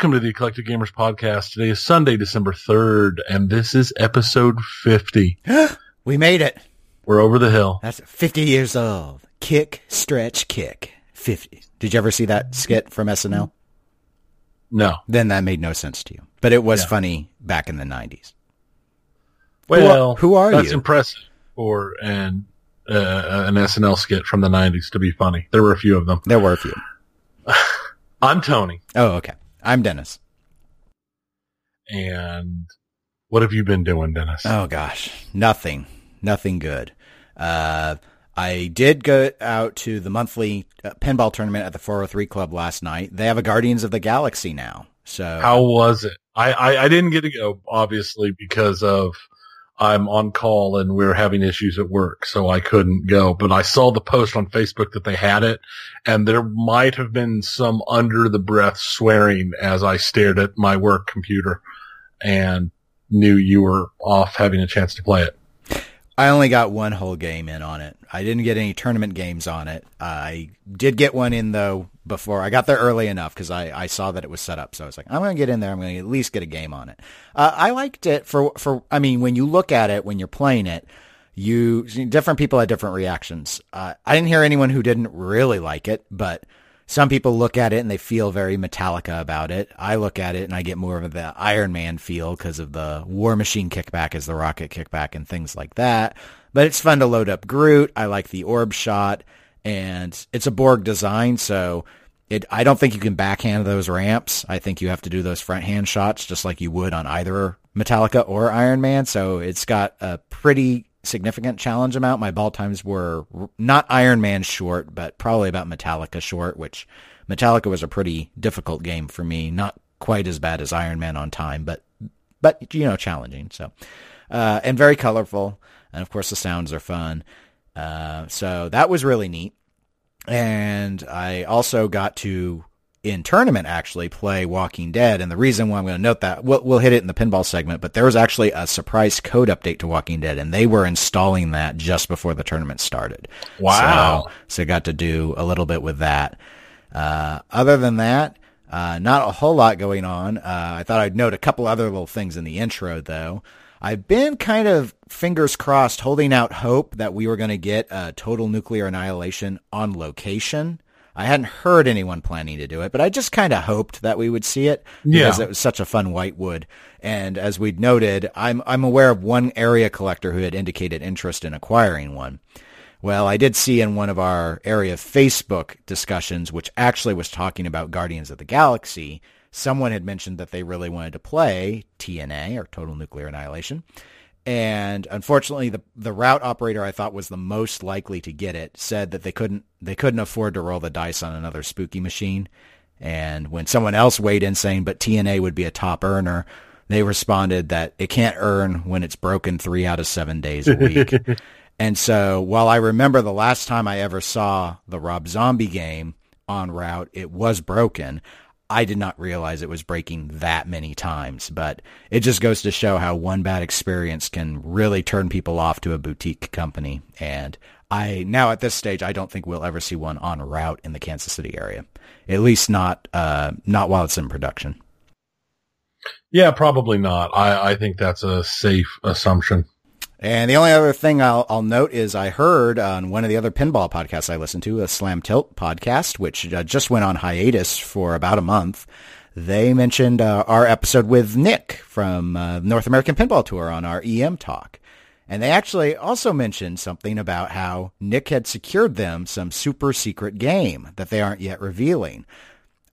Welcome to the Eclectic Gamers Podcast. Today is Sunday, December 3rd, and this is episode 50. we made it. We're over the hill. That's 50 years old. Kick, stretch, kick. 50. Did you ever see that skit from SNL? No. Then that made no sense to you. But it was Yeah. funny back in the 90s. Well, who are that's you? That's impressive for an, uh, an SNL skit from the 90s to be funny. There were a few of them. There were a few. I'm Tony, Oh, okay. I'm Dennis. and what have you been doing, Dennis? Oh gosh, nothing, nothing good. Uh, I did go out to the monthly uh, pinball tournament at the 403 Club last night. They have a Guardians of the Galaxy now. So How was it? I, I, I didn't get to go, obviously, because of I'm on call and we are having issues at work, so I couldn't go. But I saw the post on Facebook that they had it, and there might have been some under the breath swearing as I stared at my work computer and knew you were off having a chance to play it. I only got one whole game in on it. I didn't get any tournament games on it. I did get one in though before. I got there early enough because I, I saw that it was set up. So I was like, I'm going to get in there. I'm going to at least get a game on it. Uh, I liked it for, for, I mean, when you look at it, when you're playing it, you, different people had different reactions. Uh, I didn't hear anyone who didn't really like it, but some people look at it and they feel very Metallica about it. I look at it and I get more of the Iron Man feel because of the War Machine kickback as the rocket kickback and things like that. But it's fun to load up Groot. I like the orb shot and it's a Borg design. So it, I don't think you can backhand those ramps. I think you have to do those front hand shots just like you would on either Metallica or Iron Man. So it's got a pretty significant challenge amount. My ball times were not Iron Man short, but probably about Metallica short, which Metallica was a pretty difficult game for me. Not quite as bad as Iron Man on time, but, but, you know, challenging. So, uh, and very colorful. And of course the sounds are fun. Uh, so that was really neat. And I also got to in tournament actually play Walking Dead. And the reason why I'm going to note that we'll, we'll hit it in the pinball segment, but there was actually a surprise code update to Walking Dead, and they were installing that just before the tournament started. Wow. So, so I got to do a little bit with that. Uh, other than that, uh, not a whole lot going on. Uh, I thought I'd note a couple other little things in the intro though. I've been kind of fingers crossed holding out hope that we were going to get a total nuclear annihilation on location. I hadn't heard anyone planning to do it, but I just kind of hoped that we would see it because Yeah. it was such a fun whitewood. And as we'd noted, I'm I'm aware of one area collector who had indicated interest in acquiring one. Well, I did see in one of our area Facebook discussions, which actually was talking about Guardians of the Galaxy, someone had mentioned that they really wanted to play TNA or Total Nuclear Annihilation. And unfortunately, the the route operator I thought was the most likely to get it said that they couldn't they couldn't afford to roll the dice on another spooky machine. And when someone else weighed in saying, but TNA would be a top earner, they responded that it can't earn when it's broken three out of seven days a week. and so while I remember the last time I ever saw the Rob Zombie game on route, it was broken. I did not realize it was breaking that many times, but it just goes to show how one bad experience can really turn people off to a boutique company. And I now at this stage, I don't think we'll ever see one on route in the Kansas City area, at least not uh, not while it's in production. Yeah, probably not. I, I think that's a safe assumption. And the only other thing I'll, I'll note is I heard on one of the other pinball podcasts I listened to, a Slam Tilt podcast, which uh, just went on hiatus for about a month. They mentioned uh, our episode with Nick from uh, North American Pinball Tour on our EM talk. And they actually also mentioned something about how Nick had secured them some super secret game that they aren't yet revealing.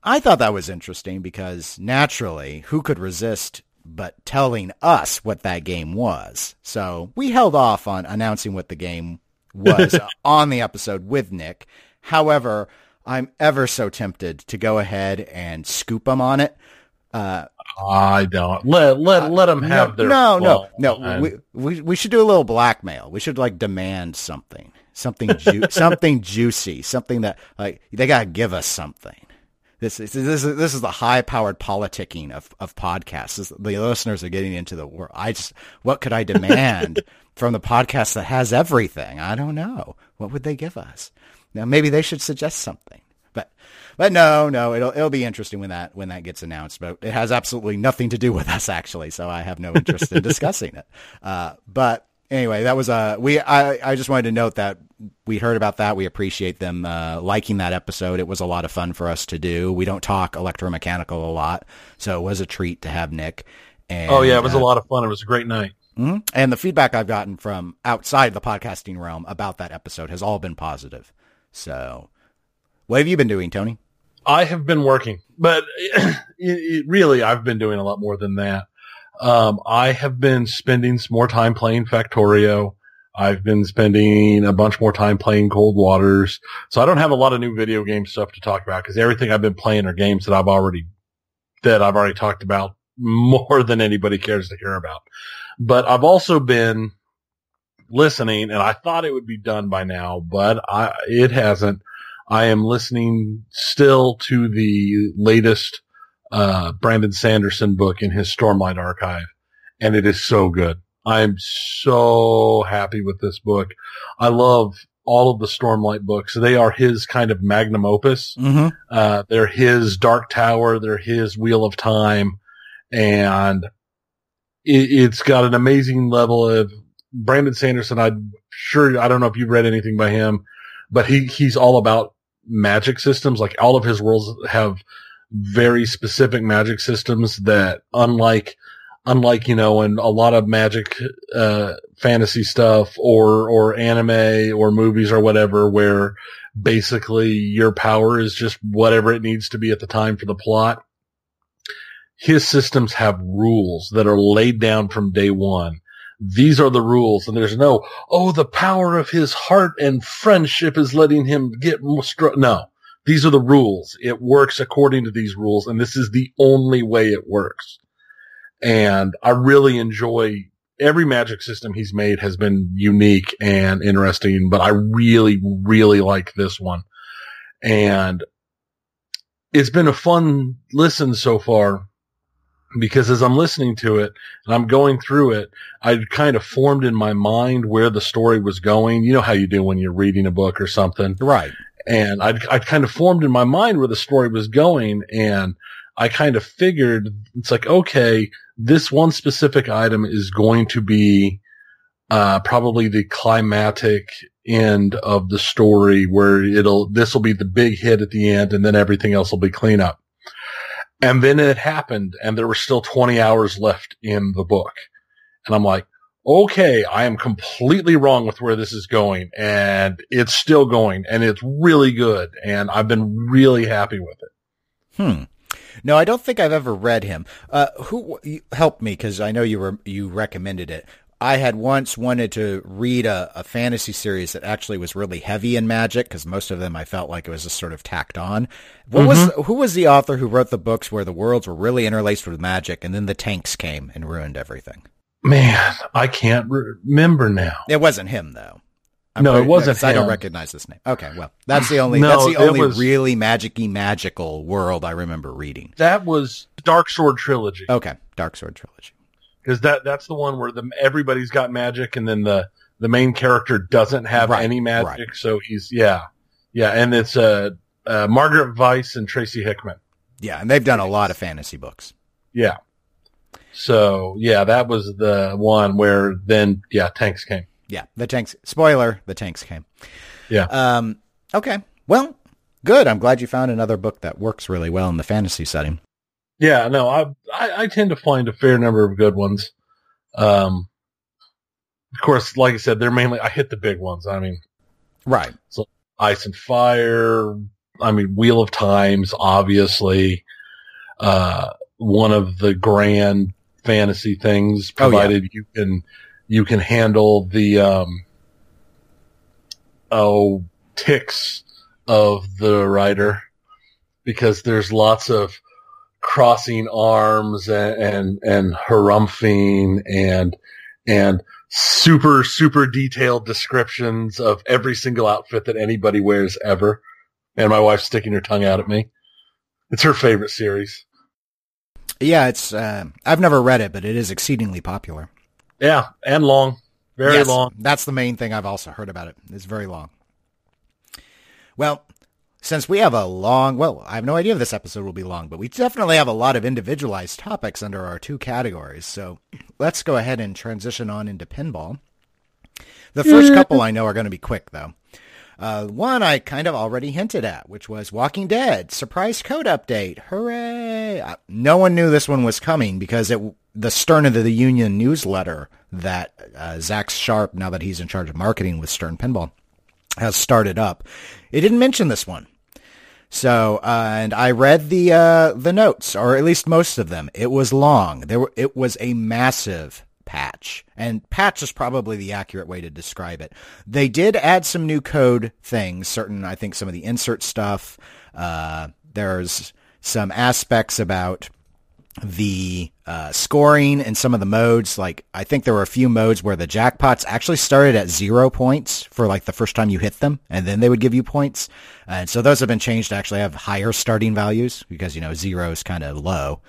I thought that was interesting because naturally, who could resist but telling us what that game was? So we held off on announcing what the game was on the episode with Nick. However, I'm ever so tempted to go ahead and scoop them on it. Uh, I don't let let let them have no, their no, no, no. We, we we should do a little blackmail. We should like demand something, something, ju- something juicy, something that like they gotta give us something. This is this is this is the high powered politicking of of podcasts. This- the listeners are getting into the world. I just what could I demand from the podcast that has everything? I don't know. What would they give us? Now maybe they should suggest something. But but no, no, it'll it'll be interesting when that when that gets announced. But it has absolutely nothing to do with us actually, so I have no interest in discussing it. Uh, but anyway, that was a uh, we. I I just wanted to note that we heard about that. We appreciate them uh, liking that episode. It was a lot of fun for us to do. We don't talk electromechanical a lot, so it was a treat to have Nick. And, oh yeah, it was uh, a lot of fun. It was a great night. Mm-hmm. And the feedback I've gotten from outside the podcasting realm about that episode has all been positive. So, what have you been doing, Tony? I have been working, but it, it, really, I've been doing a lot more than that. Um, I have been spending some more time playing Factorio. I've been spending a bunch more time playing Cold Waters. So I don't have a lot of new video game stuff to talk about because everything I've been playing are games that I've already, that I've already talked about more than anybody cares to hear about. But I've also been listening and I thought it would be done by now, but I, it hasn't. I am listening still to the latest, uh, Brandon Sanderson book in his Stormlight archive and it is so good. I'm so happy with this book. I love all of the Stormlight books. They are his kind of magnum opus. Mm-hmm. Uh, they're his Dark Tower. They're his Wheel of Time. And it, has got an amazing level of Brandon Sanderson. I'm sure, I don't know if you've read anything by him, but he, he's all about magic systems. Like all of his worlds have very specific magic systems that unlike unlike you know in a lot of magic uh, fantasy stuff or or anime or movies or whatever where basically your power is just whatever it needs to be at the time for the plot his systems have rules that are laid down from day one these are the rules and there's no oh the power of his heart and friendship is letting him get more str-. no these are the rules it works according to these rules and this is the only way it works and I really enjoy every magic system he's made has been unique and interesting, but I really, really like this one. And it's been a fun listen so far because as I'm listening to it and I'm going through it, I kind of formed in my mind where the story was going. You know how you do when you're reading a book or something. Right. And I'd, I'd kind of formed in my mind where the story was going and I kind of figured it's like, okay, this one specific item is going to be uh, probably the climatic end of the story where it'll this will be the big hit at the end and then everything else will be cleanup. And then it happened and there were still 20 hours left in the book. And I'm like, okay, I am completely wrong with where this is going and it's still going and it's really good. And I've been really happy with it. Hmm. No, I don't think I've ever read him. Uh, who helped me because I know you were you recommended it. I had once wanted to read a, a fantasy series that actually was really heavy in magic because most of them I felt like it was just sort of tacked on. What mm-hmm. was who was the author who wrote the books where the worlds were really interlaced with magic and then the tanks came and ruined everything? Man, I can't remember now. It wasn't him though. I'm no, pretty, it wasn't. I don't recognize this name. Okay, well, that's the only no, that's the only was, really magicy magical world I remember reading. That was Dark Sword trilogy. Okay, Dark Sword trilogy. Because that that's the one where the everybody's got magic, and then the the main character doesn't have right, any magic, right. so he's yeah, yeah, and it's uh, uh, Margaret Weis and Tracy Hickman. Yeah, and they've done a lot of fantasy books. Yeah. So yeah, that was the one where then yeah, tanks came. Yeah, the tanks. Spoiler: the tanks came. Yeah. Um. Okay. Well, good. I'm glad you found another book that works really well in the fantasy setting. Yeah. No, I I, I tend to find a fair number of good ones. Um. Of course, like I said, they're mainly I hit the big ones. I mean, right. So Ice and Fire. I mean, Wheel of Times, obviously. Uh, one of the grand fantasy things, provided oh, yeah. you can you can handle the um, oh ticks of the writer because there's lots of crossing arms and and, and harumphing and and super super detailed descriptions of every single outfit that anybody wears ever. And my wife's sticking her tongue out at me. It's her favorite series. Yeah, it's. Uh, I've never read it, but it is exceedingly popular. Yeah, and long. Very yes, long. That's the main thing I've also heard about it. It's very long. Well, since we have a long, well, I have no idea if this episode will be long, but we definitely have a lot of individualized topics under our two categories. So let's go ahead and transition on into pinball. The first couple I know are going to be quick, though. Uh, one I kind of already hinted at, which was Walking Dead surprise code update. Hooray! Uh, no one knew this one was coming because it the Stern of the Union newsletter that uh, Zach Sharp, now that he's in charge of marketing with Stern Pinball, has started up. It didn't mention this one. So, uh, and I read the uh, the notes, or at least most of them. It was long. There, were, it was a massive patch, and patch is probably the accurate way to describe it. They did add some new code things. Certain, I think, some of the insert stuff. Uh, there's some aspects about the uh, scoring and some of the modes. Like I think there were a few modes where the jackpots actually started at zero points for like the first time you hit them, and then they would give you points. And so those have been changed to actually have higher starting values because you know zero is kind of low.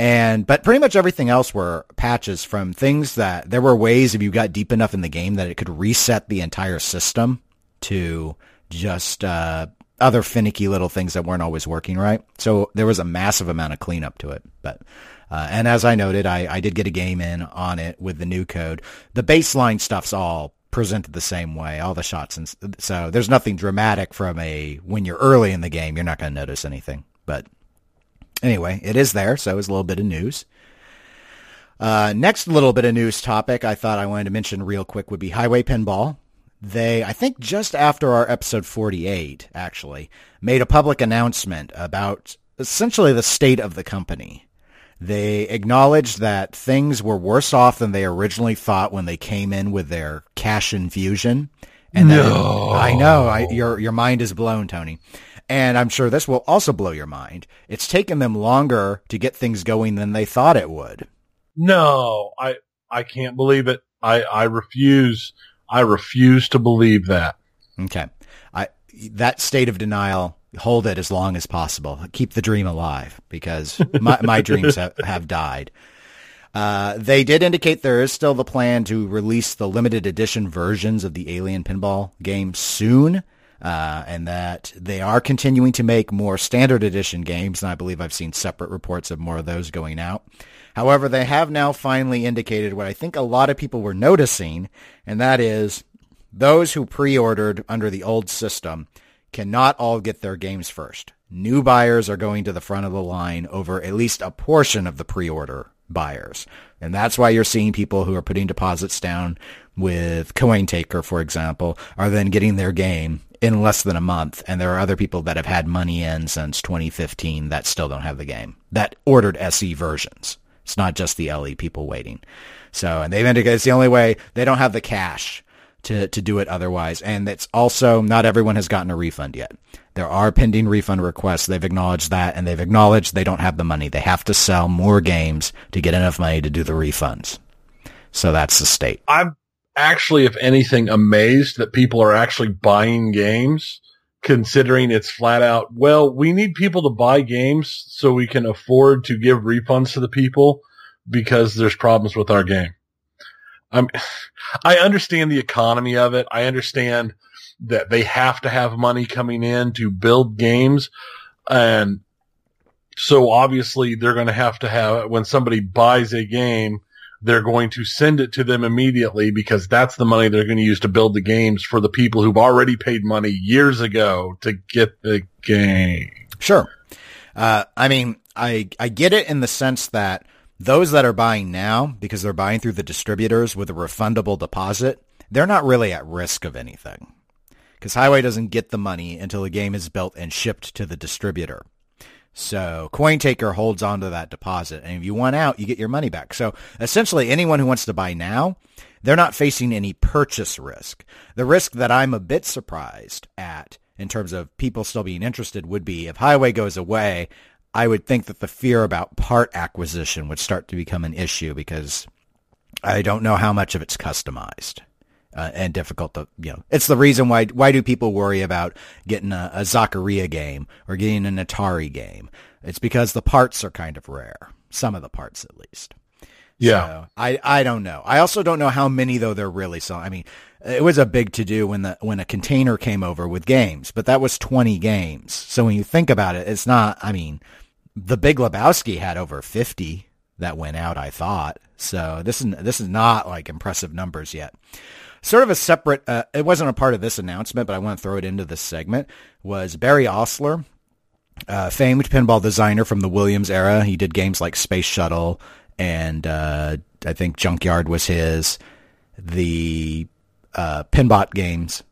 And but pretty much everything else were patches from things that there were ways if you got deep enough in the game that it could reset the entire system to just uh, other finicky little things that weren't always working right. So there was a massive amount of cleanup to it. But uh, and as I noted, I, I did get a game in on it with the new code. The baseline stuff's all presented the same way, all the shots, and so there's nothing dramatic from a when you're early in the game, you're not going to notice anything. But anyway, it is there, so it's a little bit of news. Uh, next little bit of news topic I thought I wanted to mention real quick would be Highway Pinball they, I think just after our episode 48, actually, made a public announcement about essentially the state of the company. They acknowledged that things were worse off than they originally thought when they came in with their cash infusion. And no. I know I, your your mind is blown, Tony. And I'm sure this will also blow your mind. It's taken them longer to get things going than they thought it would. No, I I can't believe it. I I refuse I refuse to believe that. Okay. I, that state of denial, hold it as long as possible. Keep the dream alive because my, my dreams have, have died. Uh, they did indicate there is still the plan to release the limited edition versions of the Alien Pinball game soon. Uh, and that they are continuing to make more standard edition games, and I believe I've seen separate reports of more of those going out. However, they have now finally indicated what I think a lot of people were noticing, and that is those who pre-ordered under the old system cannot all get their games first. New buyers are going to the front of the line over at least a portion of the pre-order buyers. And that's why you're seeing people who are putting deposits down with CoinTaker, for example, are then getting their game in less than a month. And there are other people that have had money in since 2015 that still don't have the game, that ordered SE versions. It's not just the LE people waiting. So, and they've indicated it's the only way they don't have the cash to, to do it otherwise. And it's also not everyone has gotten a refund yet. There are pending refund requests. They've acknowledged that and they've acknowledged they don't have the money. They have to sell more games to get enough money to do the refunds. So that's the state. I'm actually, if anything, amazed that people are actually buying games considering it's flat out, well, we need people to buy games so we can afford to give refunds to the people because there's problems with our game. I'm, I understand the economy of it. I understand that they have to have money coming in to build games. And so obviously they're going to have to have, when somebody buys a game, they're going to send it to them immediately because that's the money they're going to use to build the games for the people who've already paid money years ago to get the game. Sure. Uh, I mean, I, I get it in the sense that those that are buying now, because they're buying through the distributors with a refundable deposit, they're not really at risk of anything. Because Highway doesn't get the money until the game is built and shipped to the distributor. So CoinTaker holds on to that deposit. And if you want out, you get your money back. So essentially anyone who wants to buy now, they're not facing any purchase risk. The risk that I'm a bit surprised at in terms of people still being interested would be if Highway goes away, I would think that the fear about part acquisition would start to become an issue because I don't know how much of it's customized uh, and difficult to, you know, it's the reason why, why do people worry about getting a, a Zaccaria game or getting an Atari game? It's because the parts are kind of rare. Some of the parts at least. Yeah. So I, I don't know. I also don't know how many though they're really selling. I mean, it was a big to do when the, when a container came over with games, but that was 20 games. So when you think about it, it's not, I mean, the Big Lebowski had over 50 that went out, I thought. So this is, this is not like impressive numbers yet. Sort of a separate, uh, it wasn't a part of this announcement, but I want to throw it into this segment, was Barry Oursler, uh, famed pinball designer from the Williams era. He did games like Space Shuttle and uh, I think Junkyard was his. The uh, Pinbot games.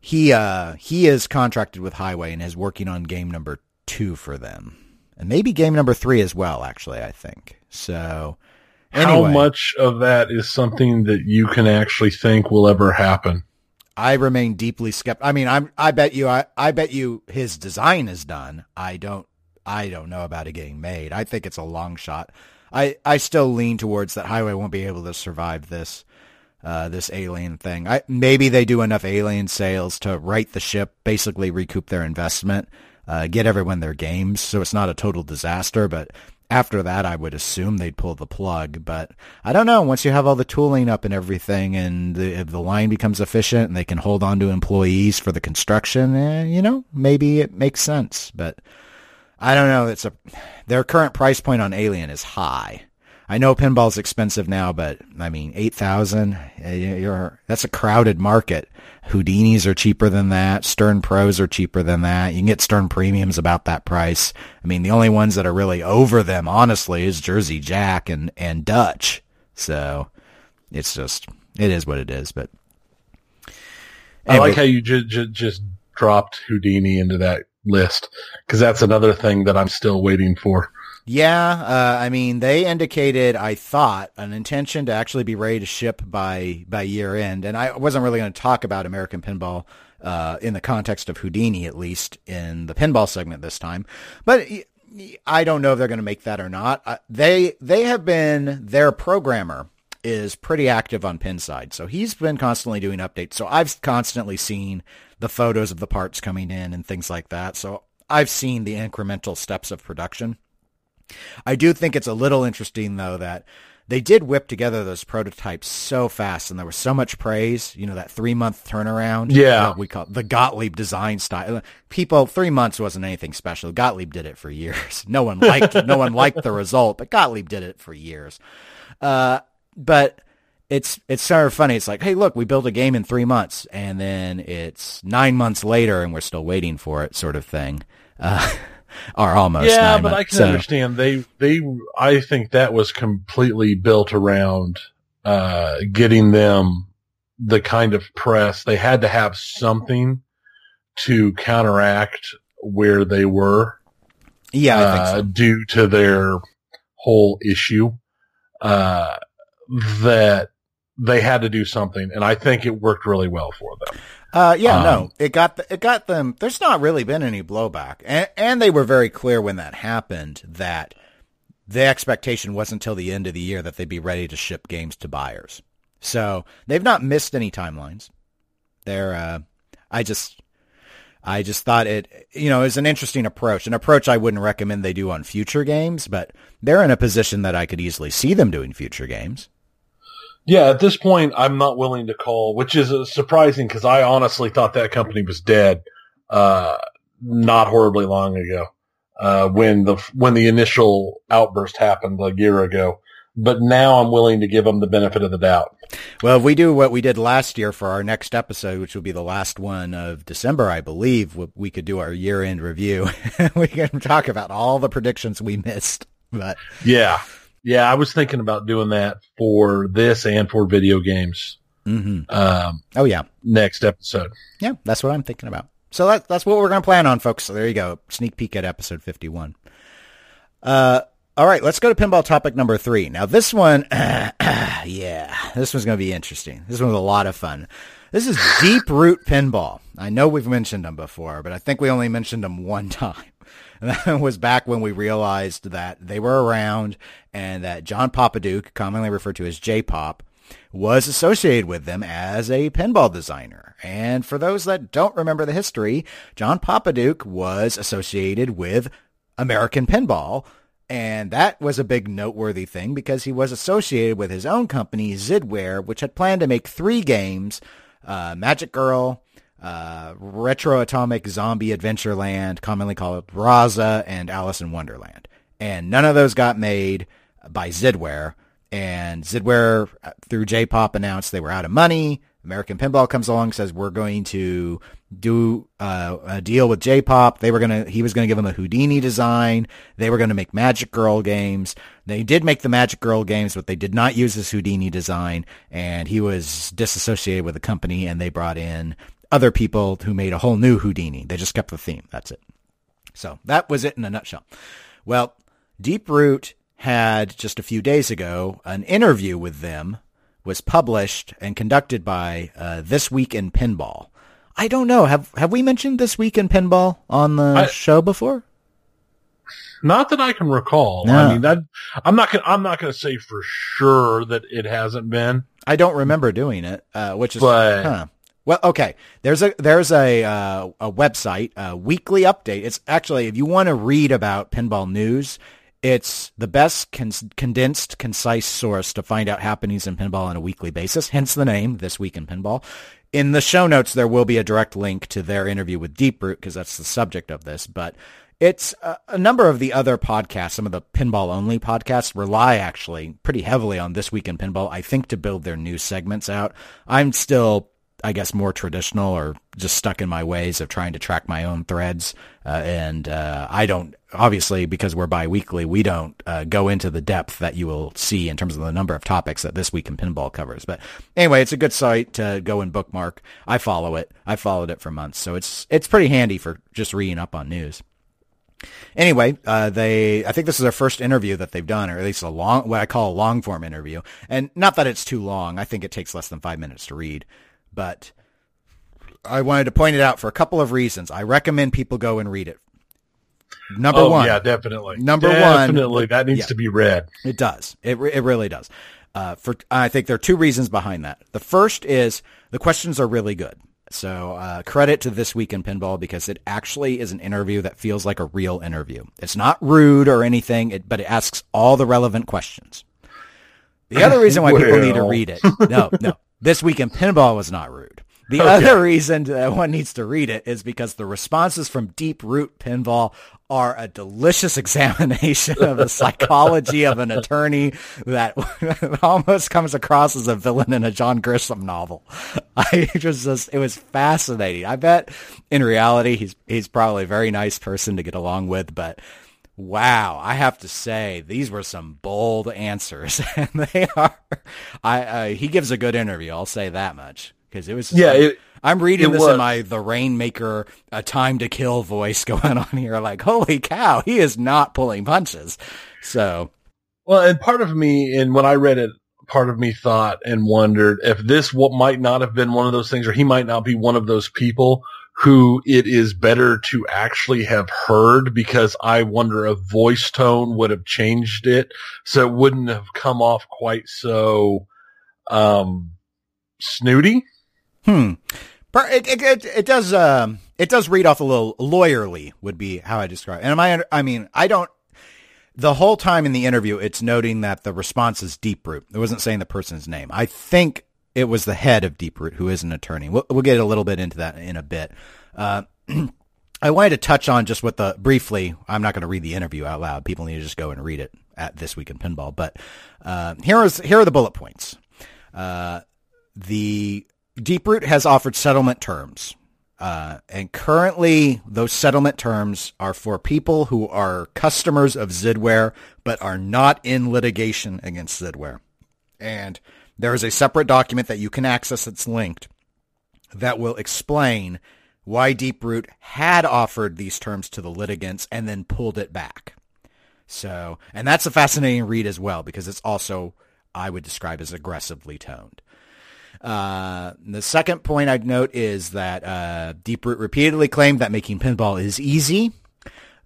He uh, he is contracted with Highway and is working on game number two for them, and maybe game number three as well. Actually, I think so. Anyway, How much of that is something that you can actually think will ever happen? I remain deeply skeptical. I mean, I'm. I bet you. I, I bet you his design is done. I don't. I don't know about it getting made. I think it's a long shot. I, I still lean towards that highway won't be able to survive this uh, this alien thing. I maybe they do enough alien sales to right the ship, basically recoup their investment, uh, get everyone their games, so it's not a total disaster. But after that, I would assume they'd pull the plug. But I don't know. Once you have all the tooling up and everything, and the the line becomes efficient, and they can hold on to employees for the construction, eh, you know, maybe it makes sense. But I don't know. It's a their current price point on Alien is high. I know pinball's expensive now, but I mean, 8,000, eh, you're, that's a crowded market. Houdinis are cheaper than that. Stern Pros are cheaper than that. You can get Stern Premiums about that price. I mean, the only ones that are really over them, honestly, is Jersey Jack and, and Dutch. So it's just, it is what it is, but. Anyway. I like how you just, just, just dropped Houdini into that list because that's another thing that I'm still waiting for. Yeah, uh, I mean, they indicated, I thought, an intention to actually be ready to ship by by year end, and I wasn't really going to talk about American Pinball uh, in the context of Houdini, at least in the pinball segment this time. But I don't know if they're going to make that or not. Uh, they they have been their programmer is pretty active on Pinside, so he's been constantly doing updates. So I've constantly seen the photos of the parts coming in and things like that. So I've seen the incremental steps of production. I do think it's a little interesting though that they did whip together those prototypes so fast and there was so much praise, you know, that three month turnaround. Yeah. we call it the Gottlieb design style. People, three months wasn't anything special. Gottlieb did it for years. No one liked, no one liked the result, but Gottlieb did it for years. Uh, but it's, it's sort of funny. It's like, hey, look, we built a game in three months and then it's nine months later and we're still waiting for it sort of thing. Uh, are almost. Yeah, but I can so. understand they they. I think that was completely built around uh, getting them the kind of press they had to have something to counteract where they were. Yeah, uh, so. due to their whole issue, uh, that they had to do something, and I think it worked really well for them. Uh, yeah, um, no, it got the, it got them. There's not really been any blowback, and, and they were very clear when that happened that the expectation wasn't until the end of the year that they'd be ready to ship games to buyers. So they've not missed any timelines. They're, uh, I just, I just thought it, you know, is an interesting approach, an approach I wouldn't recommend they do on future games, but they're in a position that I could easily see them doing future games. Yeah, at this point, I'm not willing to call, which is uh, surprising because I honestly thought that company was dead, uh, not horribly long ago, uh, when the, when the initial outburst happened a year ago. But now I'm willing to give them the benefit of the doubt. Well, if we do what we did last year for our next episode, which will be the last one of December, I believe, we could do our year end review. we can talk about all the predictions we missed. But yeah, yeah, I was thinking about doing that for this and for video games. Mm-hmm. Um, oh yeah, next episode. Yeah, that's what I'm thinking about. So that, that's what we're going to plan on, folks. So there you go. Sneak peek at episode 51. Uh, all right, let's go to pinball topic number three. Now this one, yeah, this one's going to be interesting. This one was a lot of fun. This is Deep Root Pinball. I know we've mentioned them before, but I think we only mentioned them one time. And that was back when we realized that they were around and that John Popadiuk, commonly referred to as J-Pop, was associated with them as a pinball designer. And for those that don't remember the history, John Popadiuk was associated with American Pinball And that was a big noteworthy thing because he was associated with his own company, Zidware, which had planned to make three games, uh, Magic Girl, uh, Retro Atomic Zombie Adventureland, commonly called Raza, and Alice in Wonderland. And none of those got made by Zidware. And Zidware, uh, through J-Pop, announced they were out of money. American Pinball comes along, says we're going to do uh, a deal with J-Pop. They were gonna, he was gonna give them a Houdini design. They were gonna make Magic Girl games. They did make the Magic Girl games, but they did not use this Houdini design. And he was disassociated with the company, and they brought in other people who made a whole new Houdini. They just kept the theme. That's it. So that was it in a nutshell. Well, Deep Root had just a few days ago an interview with them was published and conducted by uh, This Week in Pinball. I don't know. Have have we mentioned This Week in Pinball on the I, show before? Not that I can recall. No. I mean, that, I'm not gonna, I'm not going to say for sure that it hasn't been. I don't remember doing it, uh, which is, but, huh. Well, okay. There's a there's a uh, a website, a weekly update. It's actually if you want to read about pinball news, it's the best con- condensed, concise source to find out happenings in pinball on a weekly basis. Hence the name, This Week in Pinball. In the show notes, there will be a direct link to their interview with Deep Root because that's the subject of this. But it's uh, a number of the other podcasts, some of the pinball only podcasts rely actually pretty heavily on This Week in Pinball, I think, to build their news segments out. I'm still I guess more traditional or just stuck in my ways of trying to track my own threads. Uh, and uh, I don't, obviously, because we're biweekly, we don't uh, go into the depth that you will see in terms of the number of topics that this week in pinball covers. But anyway, it's a good site to go and bookmark. I follow it. I followed it for months, so it's it's pretty handy for just reading up on news. Anyway, uh, they, I think this is their first interview that they've done, or at least a long, what I call a long form interview. And not that it's too long. I think it takes less than five minutes to read but I wanted to point it out for a couple of reasons. I recommend people go and read it. Number oh, one, yeah, definitely. Number definitely, one, definitely, that needs yeah, to be read. It does. It it really does. Uh, for I think there are two reasons behind that. The first is the questions are really good. So uh, credit to this week in pinball because it actually is an interview that feels like a real interview. It's not rude or anything, it, but it asks all the relevant questions. The other reason why well. people need to read it, no, no, this Week in Pinball was not rude. The okay. other reason that one needs to read it is because the responses from Deep Root Pinball are a delicious examination of the psychology of an attorney that almost comes across as a villain in a John Grisham novel. I just, just, it was fascinating. I bet in reality he's he's probably a very nice person to get along with, but Wow, I have to say these were some bold answers, and they are. I uh, he gives a good interview. I'll say that much because it was. Yeah, like, it, I'm reading this was. in my the Rainmaker, a time to kill voice going on here. Like, holy cow, he is not pulling punches. So, well, and part of me, and when I read it, part of me thought and wondered if this what might not have been one of those things, or he might not be one of those people who it is better to actually have heard because I wonder a voice tone would have changed it so it wouldn't have come off quite so um snooty. Hmm. It, it, it, it does um it does read off a little lawyerly would be how I describe. It. And I I mean I don't the whole time in the interview it's noting that the response is deep root. It wasn't saying the person's name. I think it was the head of Deeproot, who is an attorney. We'll, we'll get a little bit into that in a bit. Uh, I wanted to touch on just what the briefly. I'm not going to read the interview out loud. People need to just go and read it at this week in pinball. But uh, here is here are the bullet points. Uh, the Deeproot has offered settlement terms, uh, and currently those settlement terms are for people who are customers of Zidware but are not in litigation against Zidware. And there is a separate document that you can access that's linked that will explain why Deeproot had offered these terms to the litigants and then pulled it back. So, and that's a fascinating read as well because it's also, I would describe as aggressively toned. Uh, the second point I'd note is that uh, Deeproot repeatedly claimed that making pinball is easy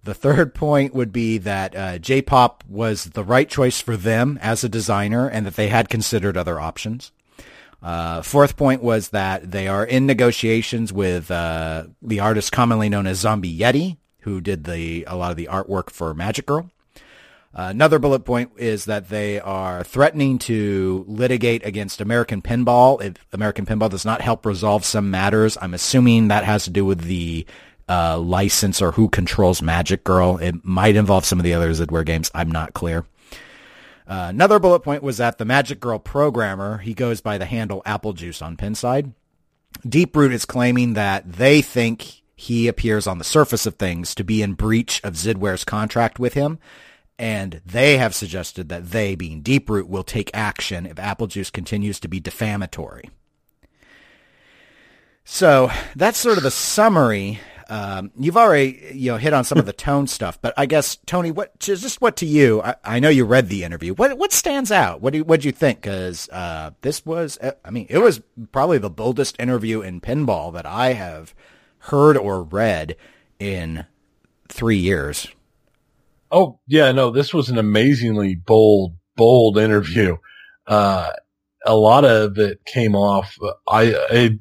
the third point would be that uh, J-pop was the right choice for them as a designer and that they had considered other options. Uh, fourth point was that they are in negotiations with uh, the artist commonly known as Zombie Yeti, who did the a lot of the artwork for Magic Girl. Uh, another bullet point is that they are threatening to litigate against American Pinball if American Pinball does not help resolve some matters. I'm assuming that has to do with the uh, license or who controls Magic Girl. It might involve some of the other Zidware games. I'm not clear. Uh, another bullet point was that the Magic Girl programmer, he goes by the handle Applejuice on Pinside. Deeproot is claiming that they think he appears on the surface of things to be in breach of Zidware's contract with him and they have suggested that they, being Deeproot, will take action if Applejuice continues to be defamatory. So that's sort of a summary. Um, you've already you know hit on some of the tone stuff, but I guess Tony, what just what to you? I, I know you read the interview. What what stands out? What do what do you think? Because uh, this was, I mean, it was probably the boldest interview in pinball that I have heard or read in three years. Oh yeah, no, this was an amazingly bold, bold interview. Uh, a lot of it came off. I, it,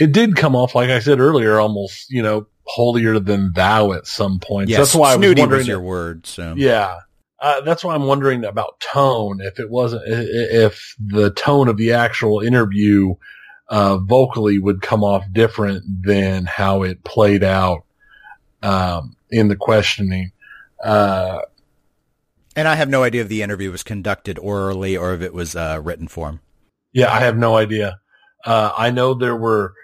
it did come off, like I said earlier, almost, you know, holier than thou at some points. Yes, that's why I was wondering. Was your word, so. Yeah. Uh, that's why I'm wondering about tone. If it wasn't, if the tone of the actual interview, uh, vocally would come off different than how it played out, um, in the questioning. Uh, and I have no idea if the interview was conducted orally or if it was uh, written form. Yeah, I have no idea. Uh, I know there were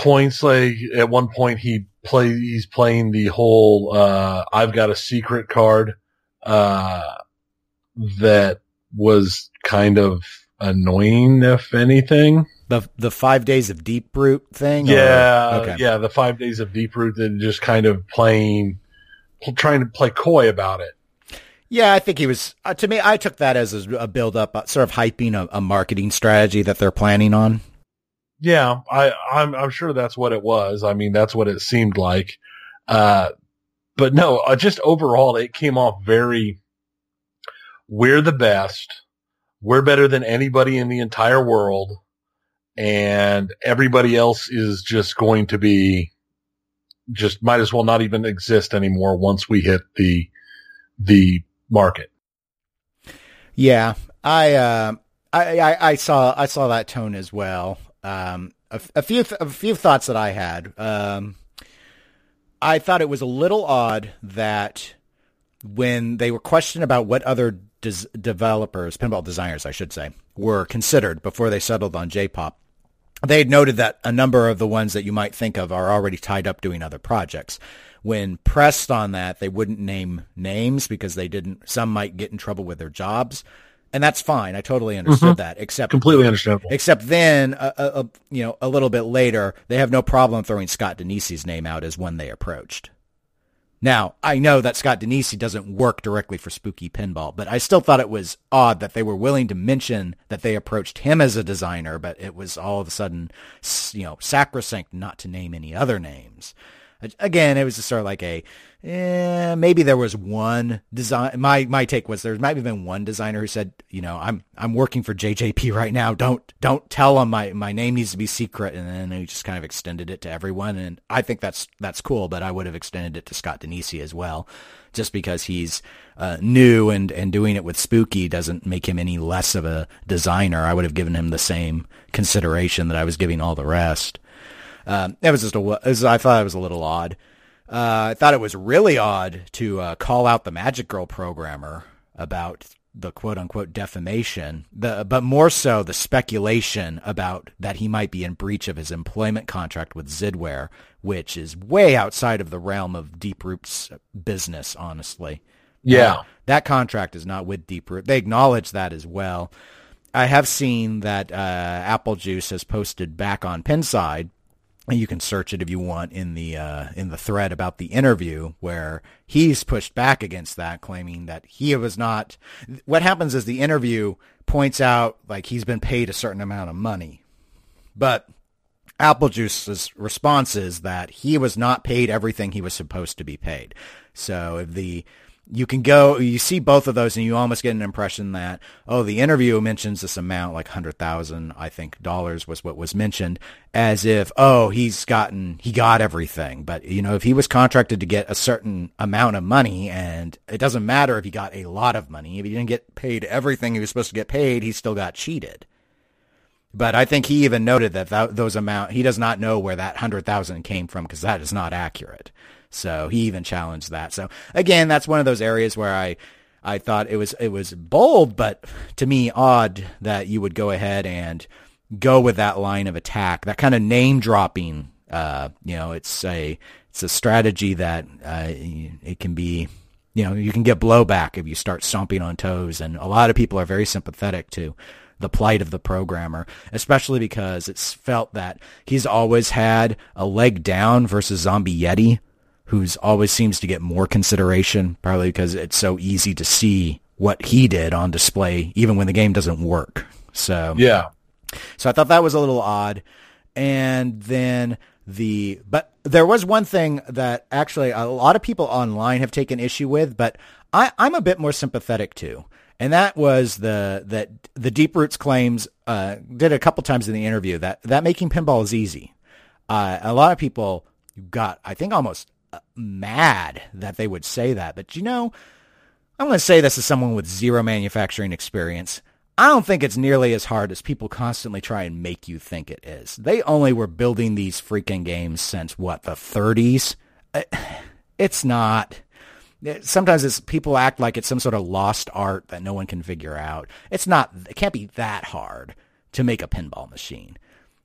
points like at one point he play he's playing the whole uh, I've got a secret card uh, that was kind of annoying if anything. The the five days of deep root thing. Yeah, okay. yeah, the five days of deep root and just kind of playing trying to play coy about it. Yeah, I think he was. Uh, to me, I took that as a build up, uh, sort of hyping a, a, marketing strategy that they're planning on. Yeah, I, I'm, I'm sure that's what it was. I mean, that's what it seemed like. Uh, but no, uh, just overall, it came off very. We're the best. We're better than anybody in the entire world, and everybody else is just going to be just might as well not even exist anymore once we hit the the market. Yeah, I uh, I, I, I saw I saw that tone as well. Um, a, a few th- a few thoughts that I had. Um, I thought it was a little odd that when they were questioned about what other des- developers, pinball designers, I should say, were considered before they settled on J-pop, they had noted that a number of the ones that you might think of are already tied up doing other projects. When pressed on that, they wouldn't name names because they didn't, some might get in trouble with their jobs. And that's fine. I totally understood mm-hmm. that. Except completely understandable. Except then, uh, uh, you know, a little bit later, they have no problem throwing Scott Danesi's name out as one they approached. Now, I know that Scott Danesi doesn't work directly for Spooky Pinball, but I still thought it was odd that they were willing to mention that they approached him as a designer, but it was all of a sudden, you know, sacrosanct not to name any other names. Again, it was just sort of like a, eh, maybe there was one design. My my take was there might have been one designer who said, you know, I'm I'm working for JJP right now. Don't don't tell them my my name needs to be secret. And then he just kind of extended it to everyone. And I think that's that's cool. But I would have extended it to Scott Danesi as well, just because he's uh, new and and doing it with Spooky doesn't make him any less of a designer. I would have given him the same consideration that I was giving all the rest. Um, it was just a, was, I thought it was a little odd. Uh, I thought it was really odd to uh, call out the Magic Girl programmer about the quote unquote defamation, the, but more so the speculation about that he might be in breach of his employment contract with Zidware, which is way outside of the realm of Deeproot's business, honestly. Yeah. Uh, that contract is not with Deep Deeproot. They acknowledge that as well. I have seen that uh, Apple Juice has posted back on Pinside you can search it if you want in the uh, in the thread about the interview where he's pushed back against that, claiming that he was not. What happens is the interview points out like he's been paid a certain amount of money, but Applejuice's response is that he was not paid everything he was supposed to be paid. So if the you can go, you see both of those and you almost get an impression that, oh, the interview mentions this amount, like 100,000, I think, dollars was what was mentioned, as if, oh, he's gotten, he got everything. But, you know, if he was contracted to get a certain amount of money and it doesn't matter if he got a lot of money, if he didn't get paid everything he was supposed to get paid, he still got cheated. But I think he even noted that th- those amount, he does not know where that 100,000 came from because that is not accurate. So he even challenged that. So again, that's one of those areas where I, I thought it was, it was bold, but to me odd that you would go ahead and go with that line of attack, that kind of name dropping. Uh, you know, it's a, it's a strategy that, uh, it can be, you know, you can get blowback if you start stomping on toes. And a lot of people are very sympathetic to the plight of the programmer, especially because it's felt that he's always had a leg down versus Zombie Yeti who's always seems to get more consideration, probably because it's so easy to see what he did on display, even when the game doesn't work. So yeah, so I thought that was a little odd. And then the, but there was one thing that actually a lot of people online have taken issue with, but I, I'm a bit more sympathetic to. And that was the that the Deeproot's claims uh, did a couple times in the interview that that making pinball is easy. Uh, a lot of people you got, I think, almost mad that they would say that. But you know, I'm going to say this as someone with zero manufacturing experience. I don't think it's nearly as hard as people constantly try and make you think it is. They only were building these freaking games since what, the 30s? It's not. Sometimes it's people act like it's some sort of lost art that no one can figure out. It's not, it can't be that hard to make a pinball machine.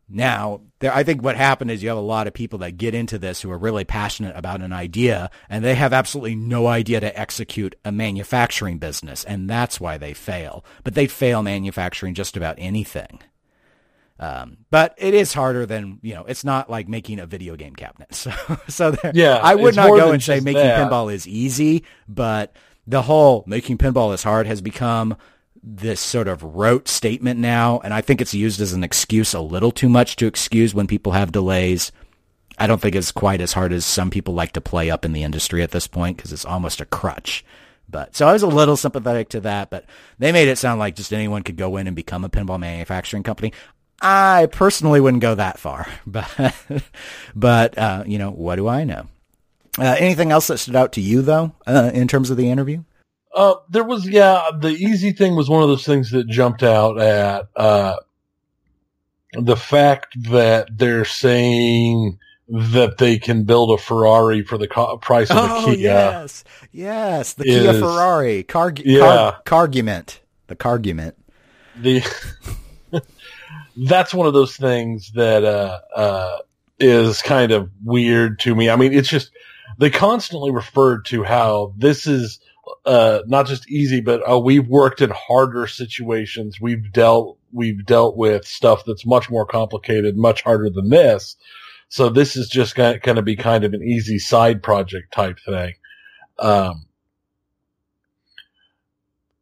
Now, there, I think what happened is you have a lot of people that get into this who are really passionate about an idea and they have absolutely no idea to execute a manufacturing business. And that's why they fail. But they fail manufacturing just about anything. Um, but it is harder than, you know, it's not like making a video game cabinet. So, so there, yeah, I would not go and say making that. pinball is easy, but the whole making pinball is hard has become this sort of rote statement now, and I think it's used as an excuse a little too much to excuse when people have delays. I don't think it's quite as hard as some people like to play up in the industry at this point because it's almost a crutch. But so I was a little sympathetic to that, but they made it sound like just anyone could go in and become a pinball manufacturing company. I personally wouldn't go that far, but but uh, you know what do I know? Uh, anything else that stood out to you though uh, in terms of the interview? Uh, there was, yeah, the easy thing was one of those things that jumped out at, uh, the fact that they're saying that they can build a Ferrari for the co- price of oh, a Kia. Yes, yes, the is, Kia Ferrari, car, yeah. car, cargument, the cargument. The that's one of those things that uh, uh, is kind of weird to me. I mean, it's just they constantly referred to how this is uh, not just easy, but uh, we've worked in harder situations. We've dealt we've dealt with stuff that's much more complicated, much harder than this. So this is just going to be kind of an easy side project type thing. Um,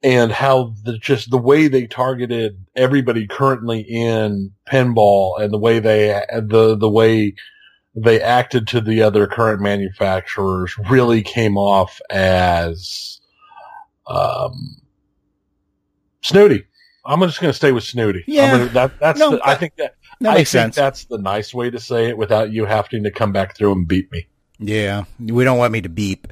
and how the just the way they targeted everybody currently in pinball and the way they the the way they acted to the other current manufacturers really came off as um, snooty. I'm just going to stay with snooty. Yeah, gonna, that, that's no, the, that, I think that, that I think sense. that's the nice way to say it without you having to come back through and beat me. Yeah, we don't want me to beep.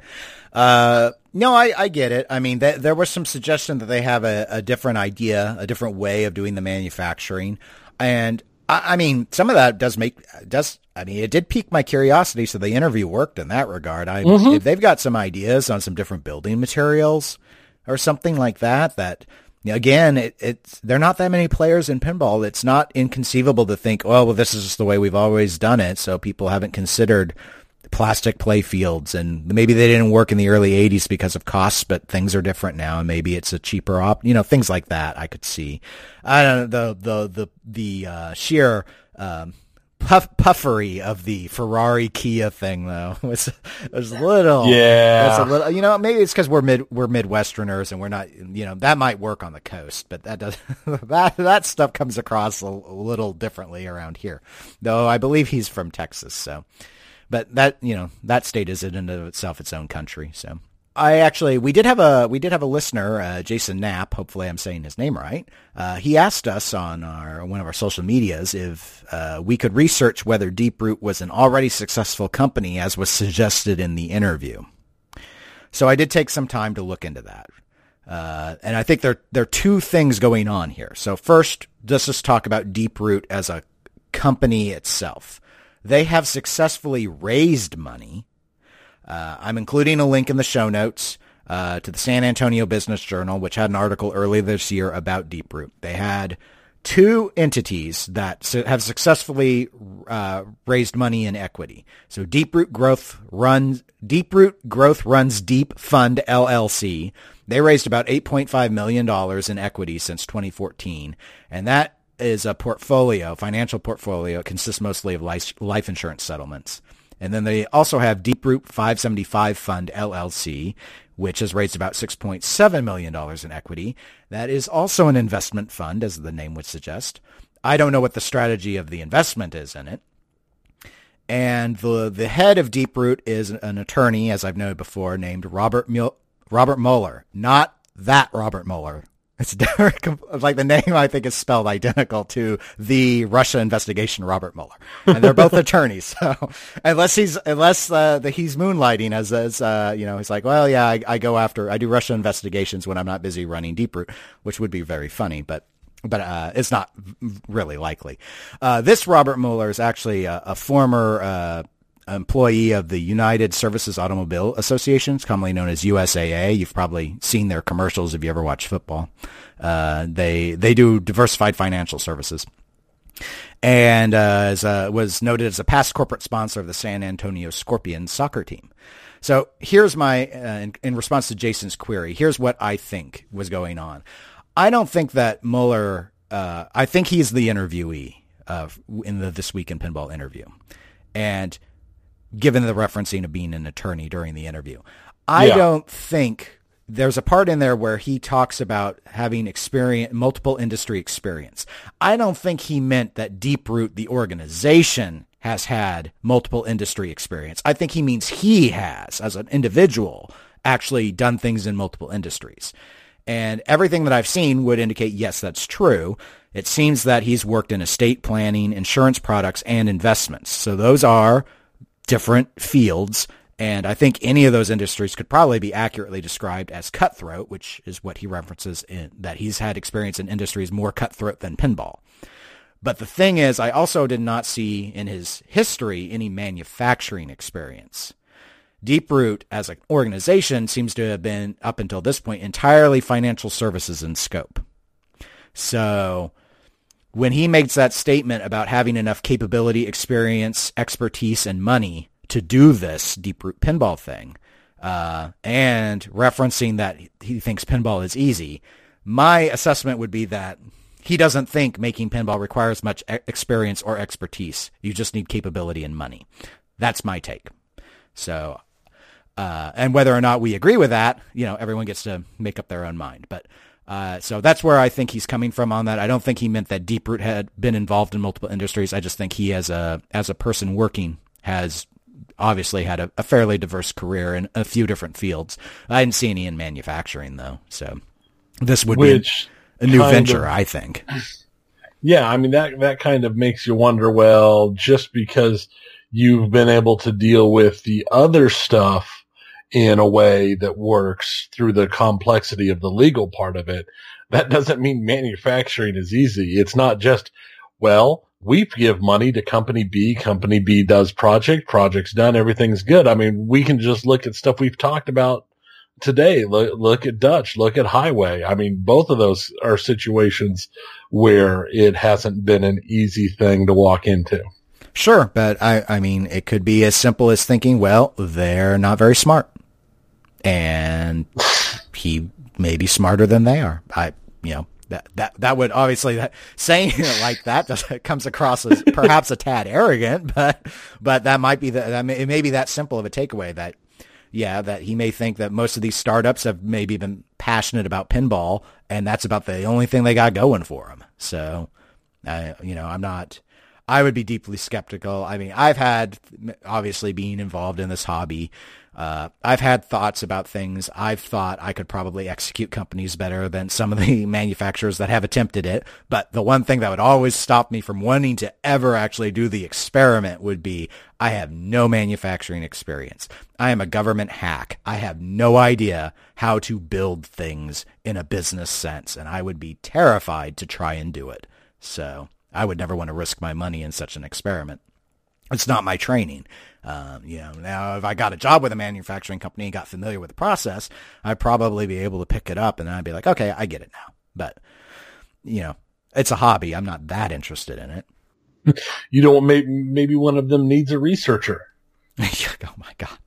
Uh, no, I, I get it. I mean, th- there was some suggestion that they have a, a different idea, a different way of doing the manufacturing, and I, I mean, some of that does make does. I mean, it did pique my curiosity. So the interview worked in that regard. I, mm-hmm. if they've got some ideas on some different building materials or something like that, that again, it, it's they're not that many players in pinball. It's not inconceivable to think, well, well, this is just the way we've always done it. So people haven't considered plastic play fields. And maybe they didn't work in the early 80s because of costs but things are different now. And maybe it's a cheaper op you know things like that i could see. I don't know the the the the uh, sheer um, puff, puffery of the Ferrari Kia thing though was was a little yeah. was a little you know maybe it's because we're mid we're Midwesterners and we're not you know that might work on the coast but that does that that stuff comes across a, a little differently around here. Though I believe he's from Texas so but that you know that state is in and of itself its own country. So I actually we did have a we did have a listener, uh, Jason Knapp. Hopefully, I'm saying his name right. Uh, he asked us on our one of our social medias if uh, we could research whether Deeproot was an already successful company, as was suggested in the interview. So I did take some time to look into that, uh, and I think there there are two things going on here. So first, let's just talk about Deeproot as a company itself. They have successfully raised money uh, I'm including a link in the show notes uh, to the San Antonio Business Journal, which had an article earlier this year about Deeproot. They had two entities that have successfully uh, raised money in equity. So Deeproot Growth runs Deeproot Growth runs Deep Fund LLC. They raised about 8.5 million dollars in equity since 2014, and that is a portfolio, financial portfolio. It consists mostly of life, life insurance settlements. And then they also have Deeproot 575 Fund LLC, which has raised about $6.7 million in equity. That is also an investment fund, as the name would suggest. I don't know what the strategy of the investment is in it. And the, the head of Deeproot is an attorney, as I've noted before, named Robert Robert Mueller. Not that Robert Mueller, it's Derek, like the name I think is spelled identical to the Russia investigation Robert Mueller, and they're both attorneys. So unless he's unless uh, the, he's moonlighting as as uh, you know, he's like, well, yeah, I, I, go after I do Russia investigations when I'm not busy running Deeproot, which would be very funny, but. But uh, it's not really likely. Uh, this Robert Mueller is actually a, a former uh, employee of the United Services Automobile Association, commonly known as USAA. You've probably seen their commercials if you ever watch football. Uh, they they do diversified financial services, and uh, as a, was noted as a past corporate sponsor of the San Antonio Scorpions soccer team. So here's my uh, in, in response to Jason's query. Here's what I think was going on. I don't think that Mueller. Uh, I think he's the interviewee in the This Week in Pinball interview, and given the referencing of being an attorney during the interview. I yeah. don't think there's a part in there where he talks about having experience, multiple industry experience. I don't think he meant that Deeproot, the organization, has had multiple industry experience. I think he means he has, as an individual, actually done things in multiple industries. And everything that I've seen would indicate, yes, that's true. It seems that he's worked in estate planning, insurance products, and investments. So those are different fields. And I think any of those industries could probably be accurately described as cutthroat, which is what he references in that he's had experience in industries more cutthroat than pinball. But the thing is, I also did not see in his history any manufacturing experience. Deeproot as an organization seems to have been, up until this point, entirely financial services in scope. So when he makes that statement about having enough capability, experience, expertise, and money to do this Deeproot pinball thing, uh, and referencing that he thinks pinball is easy, my assessment would be that he doesn't think making pinball requires much experience or expertise. You just need capability and money. That's my take. So, uh, and whether or not we agree with that, you know, everyone gets to make up their own mind. But uh, so that's where I think he's coming from on that. I don't think he meant that Deeproot had been involved in multiple industries. I just think he, as a as a person working, has obviously had a, a fairly diverse career in a few different fields. I didn't see any in manufacturing though, so this would Which be a new venture, of, I think. Yeah, I mean that that kind of makes you wonder. Well, just because you've been able to deal with the other stuff in a way that works through the complexity of the legal part of it. That doesn't mean manufacturing is easy. It's not just, well, we give money to company B, company B does project, project's done, everything's good. I mean, we can just look at stuff we've talked about today. Look, look at Dutch, look at Heighway. I mean, both of those are situations where it hasn't been an easy thing to walk into. Sure, but I, I mean, it could be as simple as thinking, well, they're not very smart and he may be smarter than they are. I, you know, that that that would obviously that saying it like that just comes across as perhaps a tad arrogant, but but that might be the that may, it may be that simple of a takeaway that yeah that he may think that most of these startups have maybe been passionate about pinball and that's about the only thing they got going for them. So, I you know I'm not. I would be deeply skeptical. I mean, I've had obviously being involved in this hobby Uh, I've had thoughts about things. I've thought I could probably execute companies better than some of the manufacturers that have attempted it. But the one thing that would always stop me from wanting to ever actually do the experiment would be I have no manufacturing experience. I am a government hack. I have no idea how to build things in a business sense, and I would be terrified to try and do it. So I would never want to risk my money in such an experiment. It's not my training. Um, you know, now if I got a job with a manufacturing company and got familiar with the process, I'd probably be able to pick it up and I'd be like, okay, I get it now. But, you know, it's a hobby. I'm not that interested in it. You don't, maybe, maybe one of them needs a researcher. oh my God.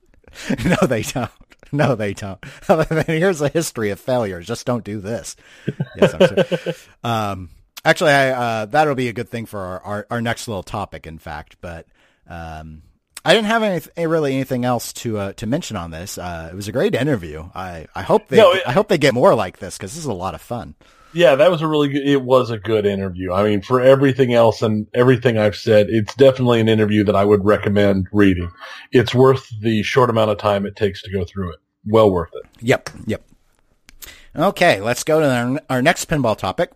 No, they don't. No, they don't. Here's a history of failures. Just don't do this. Yes, I'm sure. um, actually, I, uh, that'll be a good thing for our, our, our next little topic, in fact. But um, I didn't have any really anything else to uh, to mention on this. Uh, it was a great interview. I, I hope they no, it, I hope they get more like this because this is a lot of fun. Yeah, that was a really good. It was a good interview. I mean, for everything else and everything I've said, it's definitely an interview that I would recommend reading. It's worth the short amount of time it takes to go through it. Well worth it. Yep. Yep. Okay, let's go to our, our next pinball topic.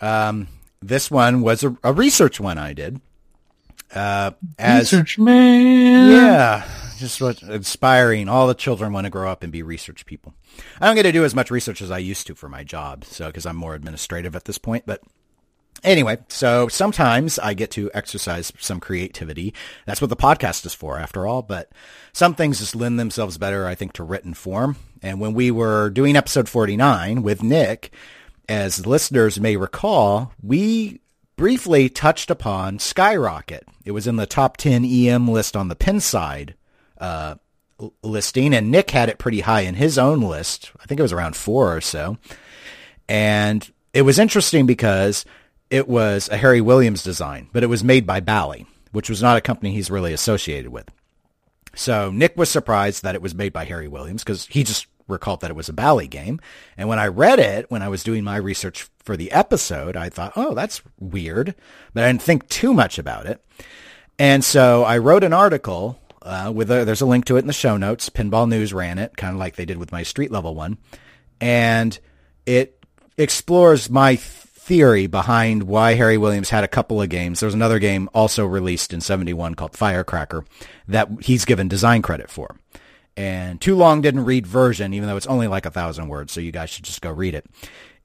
Um, this one was a, a research one I did. Uh, as, research man. Yeah, just what inspiring. All the children want to grow up and be research people. I don't get to do as much research as I used to for my job, so because I'm more administrative at this point. But anyway, so sometimes I get to exercise some creativity. That's what the podcast is for, after all. But some things just lend themselves better, I think, to written form. And when we were doing episode 49 with Nick, as listeners may recall, we briefly touched upon Skyrocket. It was in the top 10 EM list on the Pinside uh, listing, and Nick had it pretty high in his own list. I think it was around four or so. And it was interesting because it was a Harry Williams design, but it was made by Bally, which was not a company he's really associated with. So Nick was surprised that it was made by Harry Williams because he just recalled that it was a Bally game. And when I read it, when I was doing my research for the episode, I thought, oh, that's weird. But I didn't think too much about it. And so I wrote an article uh, with a, there's a link to it in the show notes. Pinball News ran it, kind of like they did with my street level one. And it explores my theory behind why Harry Williams had a couple of games. There's another game also released in 71 called Firecracker that he's given design credit for. And Too Long didn't read version, even though it's only like a thousand words, so you guys should just go read it,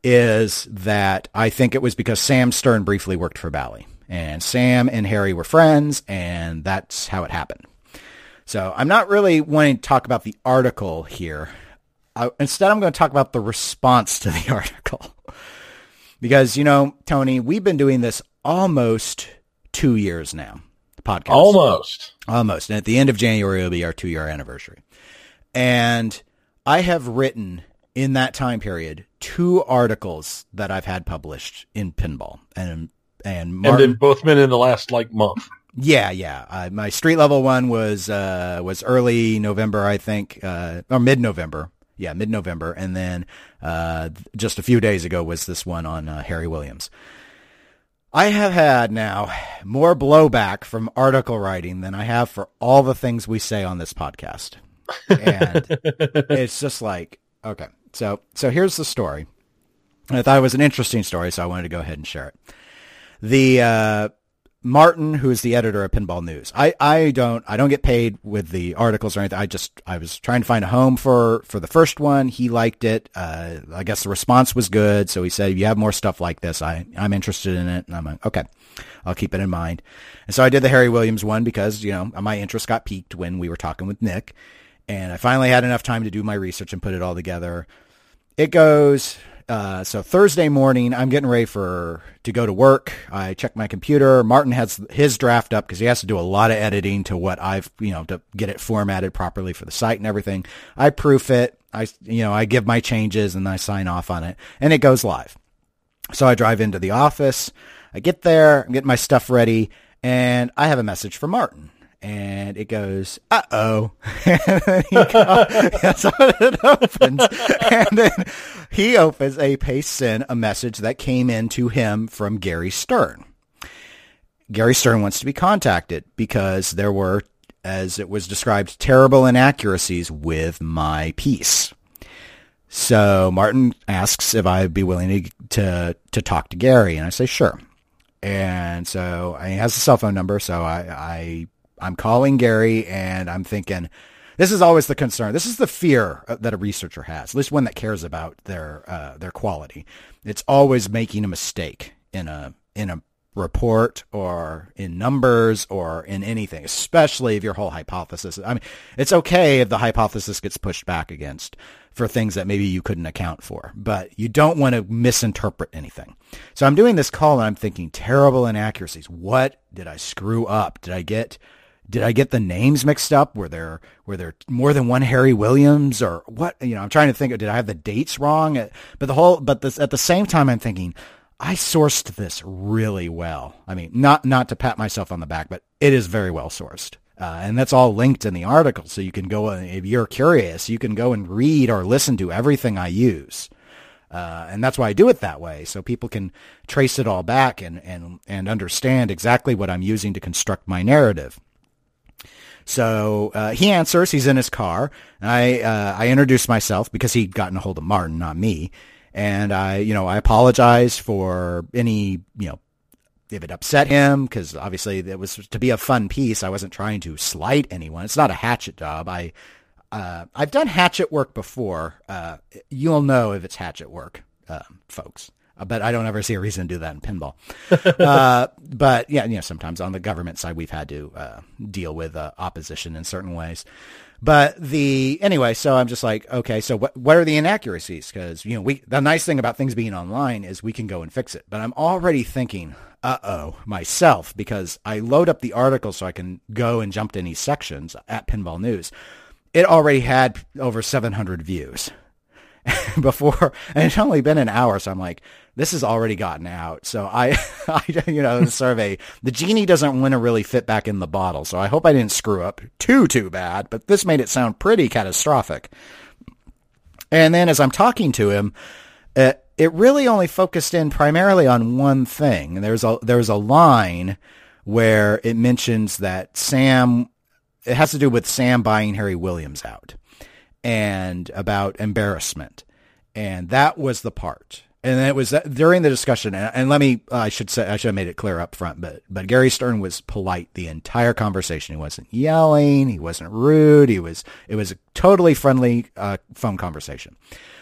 is that I think it was because Sam Stern briefly worked for Bally. And Sam and Harry were friends, and that's how it happened. So I'm not really wanting to talk about the article here. I, instead, I'm going to talk about the response to the article. because, you know, Tony, we've been doing this almost two years now. Podcast. Almost. Almost. And at the end of January it'll be our two year anniversary. And I have written in that time period two articles that I've had published in pinball. And and Martin, and they've both been in the last like month. Yeah, yeah. Uh, my street level one was uh, was early November, I think, uh, or mid November. Yeah, mid November, and then uh, just a few days ago was this one on uh, Harry Williams. I have had now more blowback from article writing than I have for all the things we say on this podcast, and it's just like okay. So so here's the story. I thought it was an interesting story, so I wanted to go ahead and share it. The uh, Martin, who is the editor of Pinball News. I, I don't I don't get paid with the articles or anything. I just I was trying to find a home for for the first one. He liked it. Uh, I guess the response was good, so he said, "If you have more stuff like this, I I'm interested in it." And I'm like, "Okay, I'll keep it in mind." And so I did the Harry Williams one because you know my interest got piqued when we were talking with Nick, and I finally had enough time to do my research and put it all together. It goes uh, so Thursday morning, I'm getting ready for to go to work. I check my computer. Martin has his draft up because he has to do a lot of editing to what I've, you know, to get it formatted properly for the site and everything. I proof it. I, you know, I give my changes and I sign off on it and it goes live. So I drive into the office. I get there, I'm getting my stuff ready and I have a message from Martin and it goes, uh oh. That's what it opens. And then he opens a paste send a message that came in to him from Gary Stern. Gary Stern wants to be contacted because there were as it was described, terrible inaccuracies with my piece. So Martin asks if I'd be willing to, to, to talk to Gary, and I say sure. And so he has a cell phone number, so I, I I'm calling Gary, and I'm thinking, this is always the concern. This is the fear that a researcher has, at least one that cares about their uh, their quality. It's always making a mistake in a in a report or in numbers or in anything, especially if your whole hypothesis. I mean, it's okay if the hypothesis gets pushed back against for things that maybe you couldn't account for, but you don't want to misinterpret anything. So I'm doing this call and I'm thinking terrible inaccuracies. What did I screw up? Did I get did I get the names mixed up? Were there were there more than one Harry Williams or what? You know, I'm trying to think. Did I have the dates wrong? But the whole, but this, at the same time, I'm thinking I sourced this really well. I mean, not not to pat myself on the back, but it is very well sourced. Uh, and that's all linked in the article. So you can go, if you're curious, you can go and read or listen to everything I use. Uh, and that's why I do it that way. So people can trace it all back and, and, and understand exactly what I'm using to construct my narrative. So uh, he answers. He's in his car. And I uh, I introduce myself because he'd gotten a hold of Martin, not me and I, you know, I apologize for any, you know, if it upset him, because obviously it was to be a fun piece. I wasn't trying to slight anyone. It's not a hatchet job. I, uh, I've done hatchet work before. Uh, you'll know if it's hatchet work, uh, folks. Uh, but I don't ever see a reason to do that in pinball. Uh, but yeah, you know, sometimes on the government side, we've had to uh, deal with opposition in certain ways. But the anyway, so I'm just like, okay, so what what are the inaccuracies? Because you know, we the nice thing about things being online is we can go and fix it. But I'm already thinking, uh oh, myself because I load up the article so I can go and jump to any sections at Pinball News. It already had over 700 views before, and it's only been an hour. So I'm like, this has already gotten out. So I, I you know, the survey, the genie doesn't want to really fit back in the bottle. So I hope I didn't screw up too, too bad, but this made it sound pretty catastrophic. And then as I'm talking to him, uh, it really only focused in primarily on one thing. There's a, there's a line where it mentions that Sam, it has to do with Sam buying Harry Williams out and about embarrassment. And that was the part and it was during the discussion. And, and let me, uh, I should say, I should have made it clear up front, but but Gary Stern was polite the entire conversation. He wasn't yelling. He wasn't rude. He was. It was a totally friendly uh, phone conversation.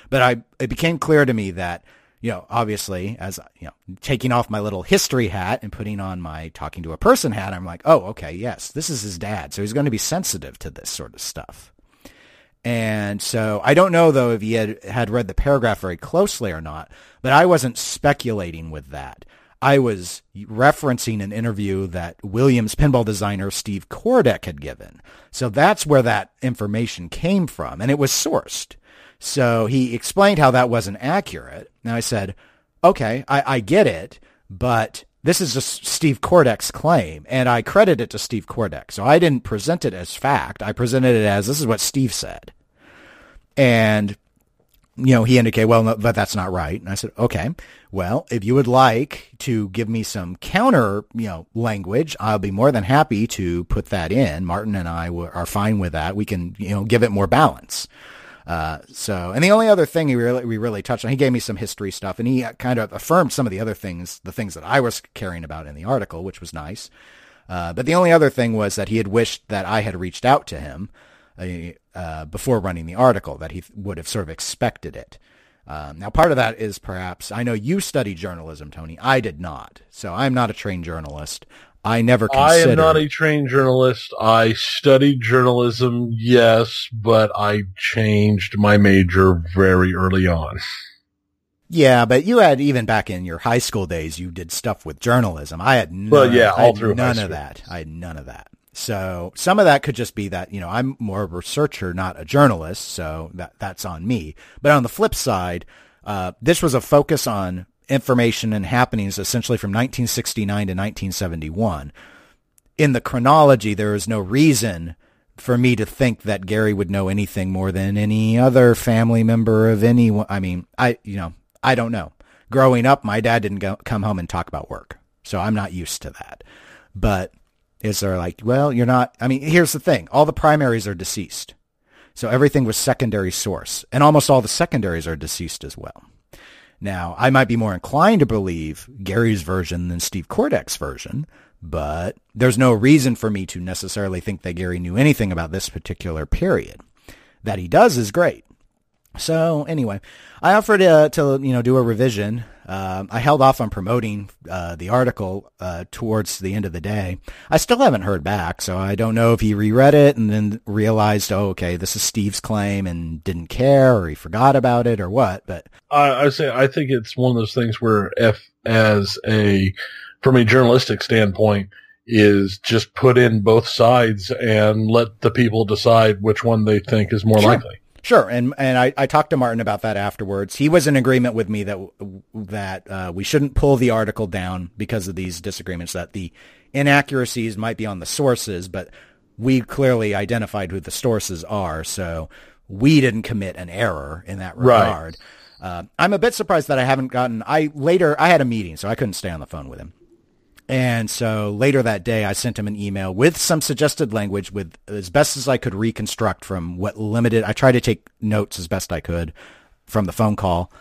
But I, it became clear to me that you know, obviously, as you know, taking off my little history hat and putting on my talking to a person hat, I'm like, oh, okay, yes, this is his dad, so he's going to be sensitive to this sort of stuff. And so I don't know though if he had, had read the paragraph very closely or not, but I wasn't speculating with that. I was referencing an interview that Williams pinball designer Steve Kordek had given. So that's where that information came from and it was sourced. So he explained how that wasn't accurate. And I said, okay, I, I get it, but this is just Steve Kordek's claim, and I credit it to Steve Kordek. So I didn't present it as fact. I presented it as this is what Steve said. And, you know, he indicated, well, no, but that's not right. And I said, okay, well, if you would like to give me some counter, you know, language, I'll be more than happy to put that in. Martin and I are fine with that. We can, you know, give it more balance. Uh, so, and the only other thing he really, we really touched on, he gave me some history stuff and he kind of affirmed some of the other things, the things that I was caring about in the article, which was nice. Uh, but the only other thing was that he had wished that I had reached out to him uh, uh before running the article, that he would have sort of expected it. Um, now, part of that is perhaps I know you studied journalism, Tony. I did not, so I'm not a trained journalist. I never considered. I am not a trained journalist. I studied journalism, yes, but I changed my major very early on. Yeah, but you had even back in your high school days, you did stuff with journalism. I had none, well, yeah, all through none of that. I had none of that. So some of that could just be that, you know, I'm more of a researcher, not a journalist. So that, that's on me. But on the flip side, uh, this was a focus on information and happenings essentially from 1969 to 1971. In the chronology, there is no reason for me to think that Gary would know anything more than any other family member of anyone. I mean, I, you know, I don't know. Growing up, my dad didn't go, come home and talk about work. So I'm not used to that. But is they're like, well, you're not, I mean, here's the thing. All the primaries are deceased. So everything was secondary source and almost all the secondaries are deceased as well. Now, I might be more inclined to believe Gary's version than Steve Kordek's version, but there's no reason for me to necessarily think that Gary knew anything about this particular period. That he does is great. So anyway, I offered uh, to you know do a revision. Uh, I held off on promoting uh, the article uh, towards the end of the day. I still haven't heard back, so I don't know if he reread it and then realized, oh, okay, this is Steve's claim and didn't care, or he forgot about it, or what. But I, I say I think it's one of those things where if as a from a journalistic standpoint is just put in both sides and let the people decide which one they think is more Sure. likely. Sure, and and I, I talked to Martin about that afterwards. He was in agreement with me that that uh, we shouldn't pull the article down because of these disagreements. That the inaccuracies might be on the sources, but we clearly identified who the sources are, so we didn't commit an error in that Right. regard. Uh, I'm a bit surprised that I haven't gotten. I later I had a meeting, so I couldn't stay on the phone with him. And so later that day, I sent him an email with some suggested language with as best as I could reconstruct from what limited, I tried to take notes as best I could from the phone call.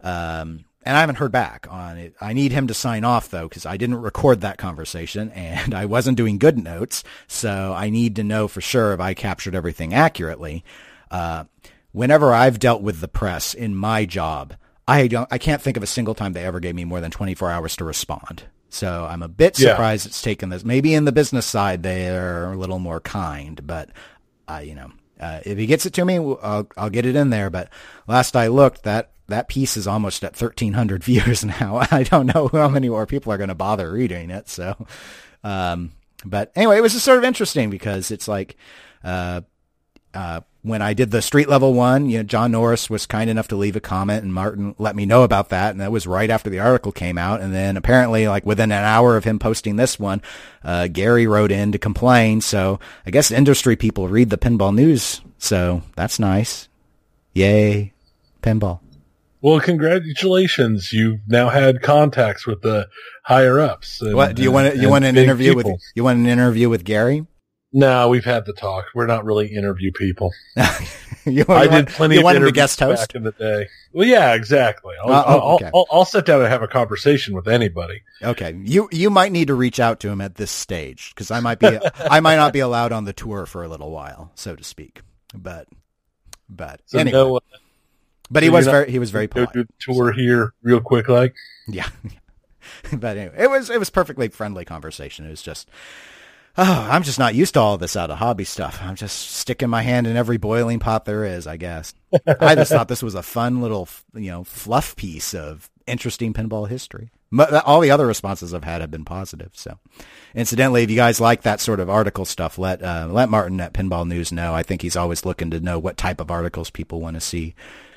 Um, and I haven't heard back on it. I need him to sign off though, because I didn't record that conversation and I wasn't doing good notes. So I need to know for sure if I captured everything accurately. Uh, whenever I've dealt with the press in my job, I don't, I can't think of a single time they ever gave me more than 24 hours to respond. So I'm a bit Yeah. surprised it's taken this. Maybe in the business side they're a little more kind, but uh, you know, uh, if he gets it to me, I'll, I'll get it in there. But last I looked, that that piece is almost at 1,300 views now. I don't know how many more people are going to bother reading it. So, um, but anyway, it was just sort of interesting because it's like, uh, uh, when I did the street level one, you know, John Norris was kind enough to leave a comment and Martin let me know about that. And that was right after the article came out. And then apparently like within an hour of him posting this one, uh, Gary wrote in to complain. So I guess industry people read the pinball news. So that's nice. Yay. Pinball. Well, congratulations! You've now had contacts with the higher ups. and- What do you want? You want an interview with? You want an interview with Gary? No, we've had the talk. We're not really interview people. you, I did plenty of want him to interviews guest host? back in the day. Well, yeah, exactly. I'll, Uh, oh, I'll, okay. I'll, I'll sit down and have a conversation with anybody. Okay, you you might need to reach out to him at this stage because I might be I might not be allowed on the tour for a little while, so to speak. But but So anyway, no, uh, but he was very he was very go polite. do the tour here real quick, like. Yeah, but anyway, it was it was perfectly friendly conversation. It was just. Oh, I'm just not used to all this out of hobby stuff. I'm just sticking my hand in every boiling pot there is, I guess. I just thought this was a fun little, you know, fluff piece of interesting pinball history. All the other responses I've had have been positive. So, incidentally, if you guys like that sort of article stuff, let uh, let Martin at Pinball News know. I think he's always looking to know what type of articles people want to see.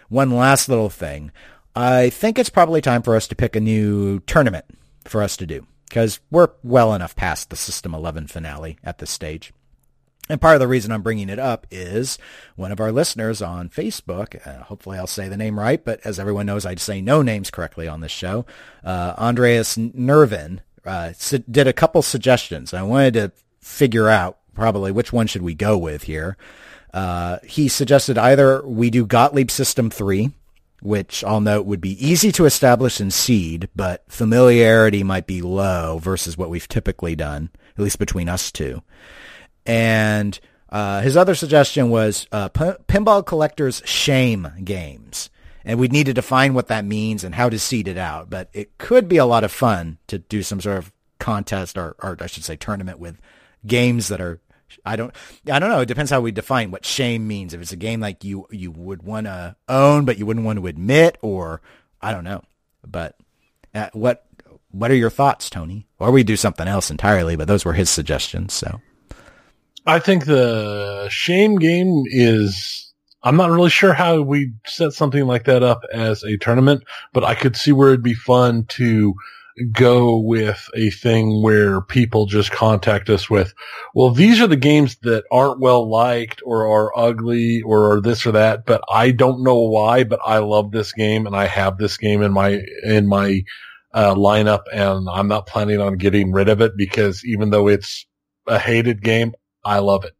One last little thing. I think it's probably time for us to pick a new tournament for us to do because we're well enough past the System 11 finale at this stage. And part of the reason I'm bringing it up is one of our listeners on Facebook, uh, hopefully I'll say the name right, but as everyone knows, I say no names correctly on this show, uh, Andreas Nervin, uh, su- did a couple suggestions. I wanted to figure out probably which one should we go with here. Uh, he suggested either we do Gottlieb System 3, which I'll note would be easy to establish in seed, but familiarity might be low versus what we've typically done, at least between us two. And uh, his other suggestion was uh, P- Pinball Collector's Shame Games. And we'd need to define what that means and how to seed it out. But it could be a lot of fun to do some sort of contest or, or I should say tournament with games that are I don't I don't know. It depends how we define what shame means. If it's a game like you you would want to own but you wouldn't want to admit or I don't know. But uh, what what are your thoughts, Tony? Or we do something else entirely, but those were his suggestions, so I think the shame game is. I'm not really sure how we set something like that up as a tournament, but I could see where it'd be fun to go with a thing where people just contact us with, well, these are the games that aren't well liked or are ugly or are this or that, but I don't know why, but I love this game and I have this game in my, in my, uh, lineup and I'm not planning on getting rid of it because even though it's a hated game, I love it.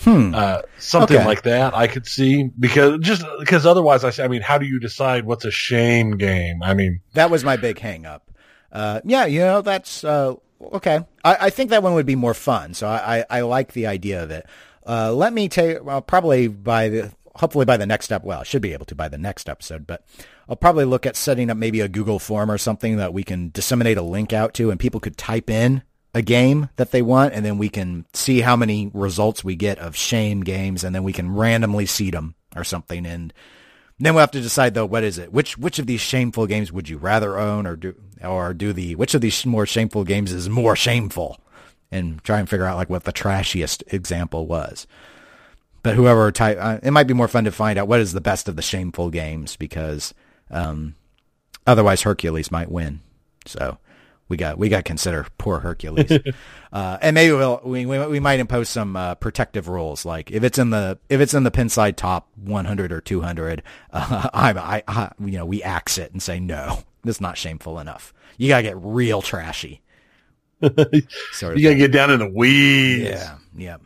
Hmm. Uh, something Okay. like that I could see because just because otherwise I say, I mean, how do you decide what's a shame game? I mean, That was my big hang up. Uh, yeah, you know, that's, uh, okay. I, I think that one would be more fun. So I, I, I like the idea of it. Uh, let me take, well, probably by the, hopefully by the next step. Well, I should be able to by the next episode, but I'll probably look at setting up maybe a Google form or something that we can disseminate a link out to and people could type in a game that they want and then we can see how many results we get of shame games and then we can randomly seed them or something and then we'll have to decide though what is it? Which which of these shameful games would you rather own or do or do the which of these more shameful games is more shameful? And try and figure out like what the trashiest example was. But whoever type uh, it might be more fun to find out what is the best of the shameful games because um otherwise Hercules might win. So we got we got to consider poor Hercules, uh, and maybe we'll we, we we might impose some uh, protective rules like if it's in the if it's in the Pinside top 100 or 200, uh, I, I I you know we axe it and say no, that's not shameful enough. You gotta get real trashy. Sort of you gotta get down in the weeds. yeah, yeah.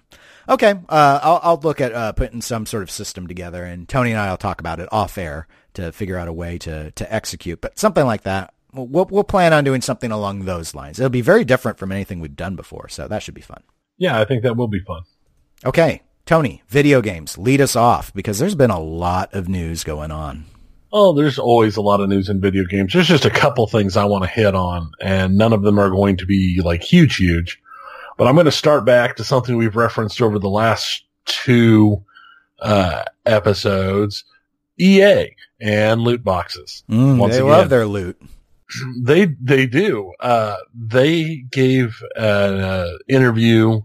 Okay, uh, I'll I'll look at uh, putting some sort of system together, and Tony and I will talk about it off air to figure out a way to to execute. But something like that, we'll we'll plan on doing something along those lines. It'll be very different from anything we've done before, so that should be fun. Yeah, I think that will be fun. Okay, Tony, video games, lead us off because there's been a lot of news going on. Oh, there's always a lot of news in video games. There's just a couple things I want to hit on, and none of them are going to be like huge, huge. But I'm going to start back to something we've referenced over the last two uh, episodes: EA and loot boxes. Mm, they again. love their loot. They they do. Uh, they gave an uh, interview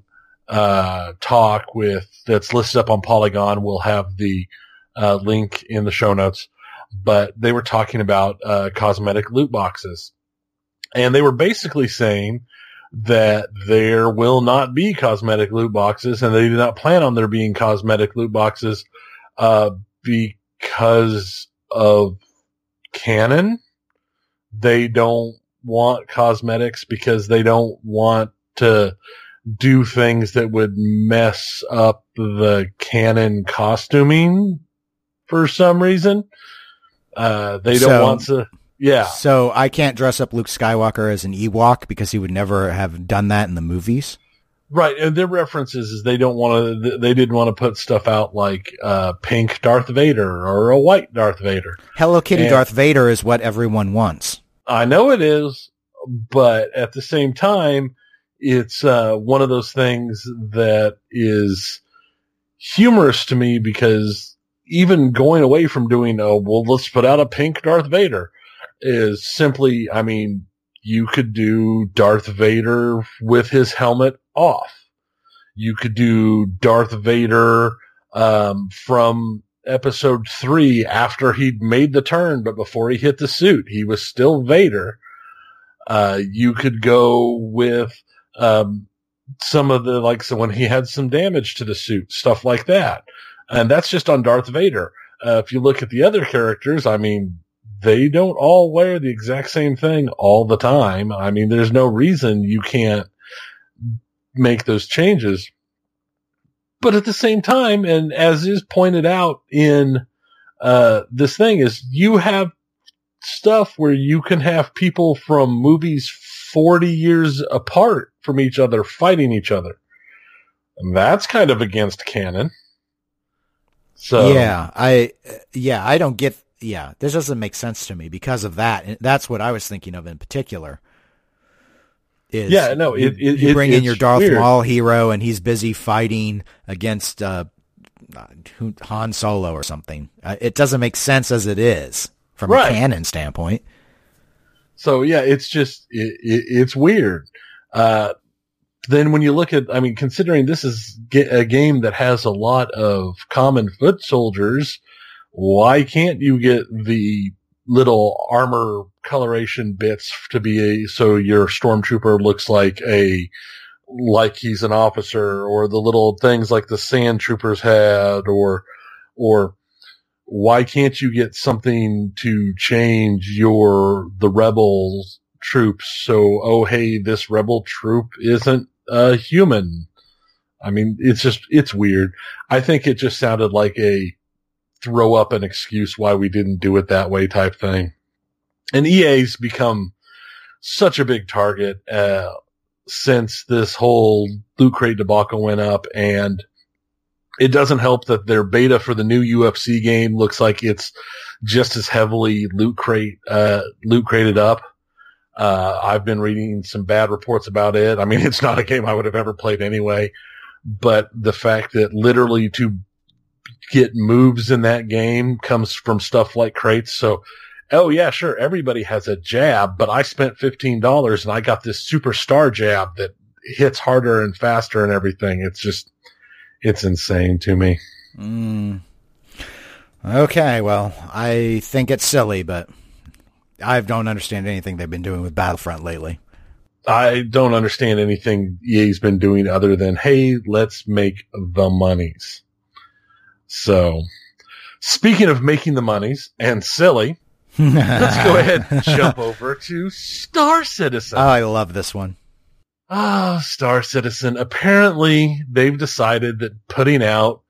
uh, talk with that's listed up on Polygon. We'll have the uh, link in the show notes. But they were talking about uh, cosmetic loot boxes, and they were basically saying that there will not be cosmetic loot boxes, and they do not plan on there being cosmetic loot boxes uh, because of canon they don't want cosmetics because they don't want to do things that would mess up the canon costuming for some reason. Uh, they don't So- want to, yeah. So I can't dress up Luke Skywalker as an Ewok because he would never have done that in the movies. Right. And their references is they don't want to, they didn't want to put stuff out like, uh, pink Darth Vader or a white Darth Vader. Hello Kitty And- Darth Vader is what everyone wants. I know it is, but at the same time, it's uh, one of those things that is humorous to me because even going away from doing, a well, let's put out a pink Darth Vader is simply, I mean, you could do Darth Vader with his helmet off. You could do Darth Vader um, from episode three after he'd made the turn, but before he hit the suit, he was still Vader. Uh, you could go with, um, some of the, like, so when he had some damage to the suit, stuff like that. And that's just on Darth Vader. Uh, if you look at the other characters, I mean, they don't all wear the exact same thing all the time. I mean, there's no reason you can't make those changes. But at the same time, and as is pointed out in uh, this thing, is you have stuff where you can have people from movies 40 years apart from each other fighting each other. And that's kind of against canon. So yeah, I yeah, I don't get yeah, this doesn't make sense to me because of that. That's what I was thinking of in particular. Is Yeah, no, you, it- it- you it- bring in your Darth weird. Maul hero and he's busy fighting against uh, Han Solo or something. Uh, it doesn't make sense as it is from Right. a canon standpoint. So yeah, it's just it, it, it's weird. Uh, then when you look at, I mean, considering this is a game that has a lot of common foot soldiers, why can't you get the little armor coloration bits to be a so your stormtrooper looks like a like he's an officer, or the little things like the sand troopers had, or or why can't you get something to change your the rebel troops so oh hey this rebel troop isn't a human. I mean, it's just, it's weird. I think it just sounded like a throw up an excuse why we didn't do it that way type thing. And EA's become such a big target, uh, since this whole loot crate debacle went up and it doesn't help that their beta for the new UFC game looks like it's just as heavily loot crate, uh, loot crated up. Uh, I've been reading some bad reports about it. I mean, it's not a game I would have ever played anyway, but the fact that literally to get moves in that game comes from stuff like crates. So, oh yeah, sure. Everybody has a jab, but I spent $15 and I got this superstar jab that hits harder and faster and everything. It's just, it's insane to me. Mm. Okay, well, I think it's silly, but I don't understand anything they've been doing with Battlefront lately. I don't understand anything EA's been doing other than, hey, let's make the monies. So, speaking of making the monies and silly, let's go ahead and jump over to Star Citizen. Oh, I love this one. Ah, oh, Star Citizen. Apparently, they've decided that putting out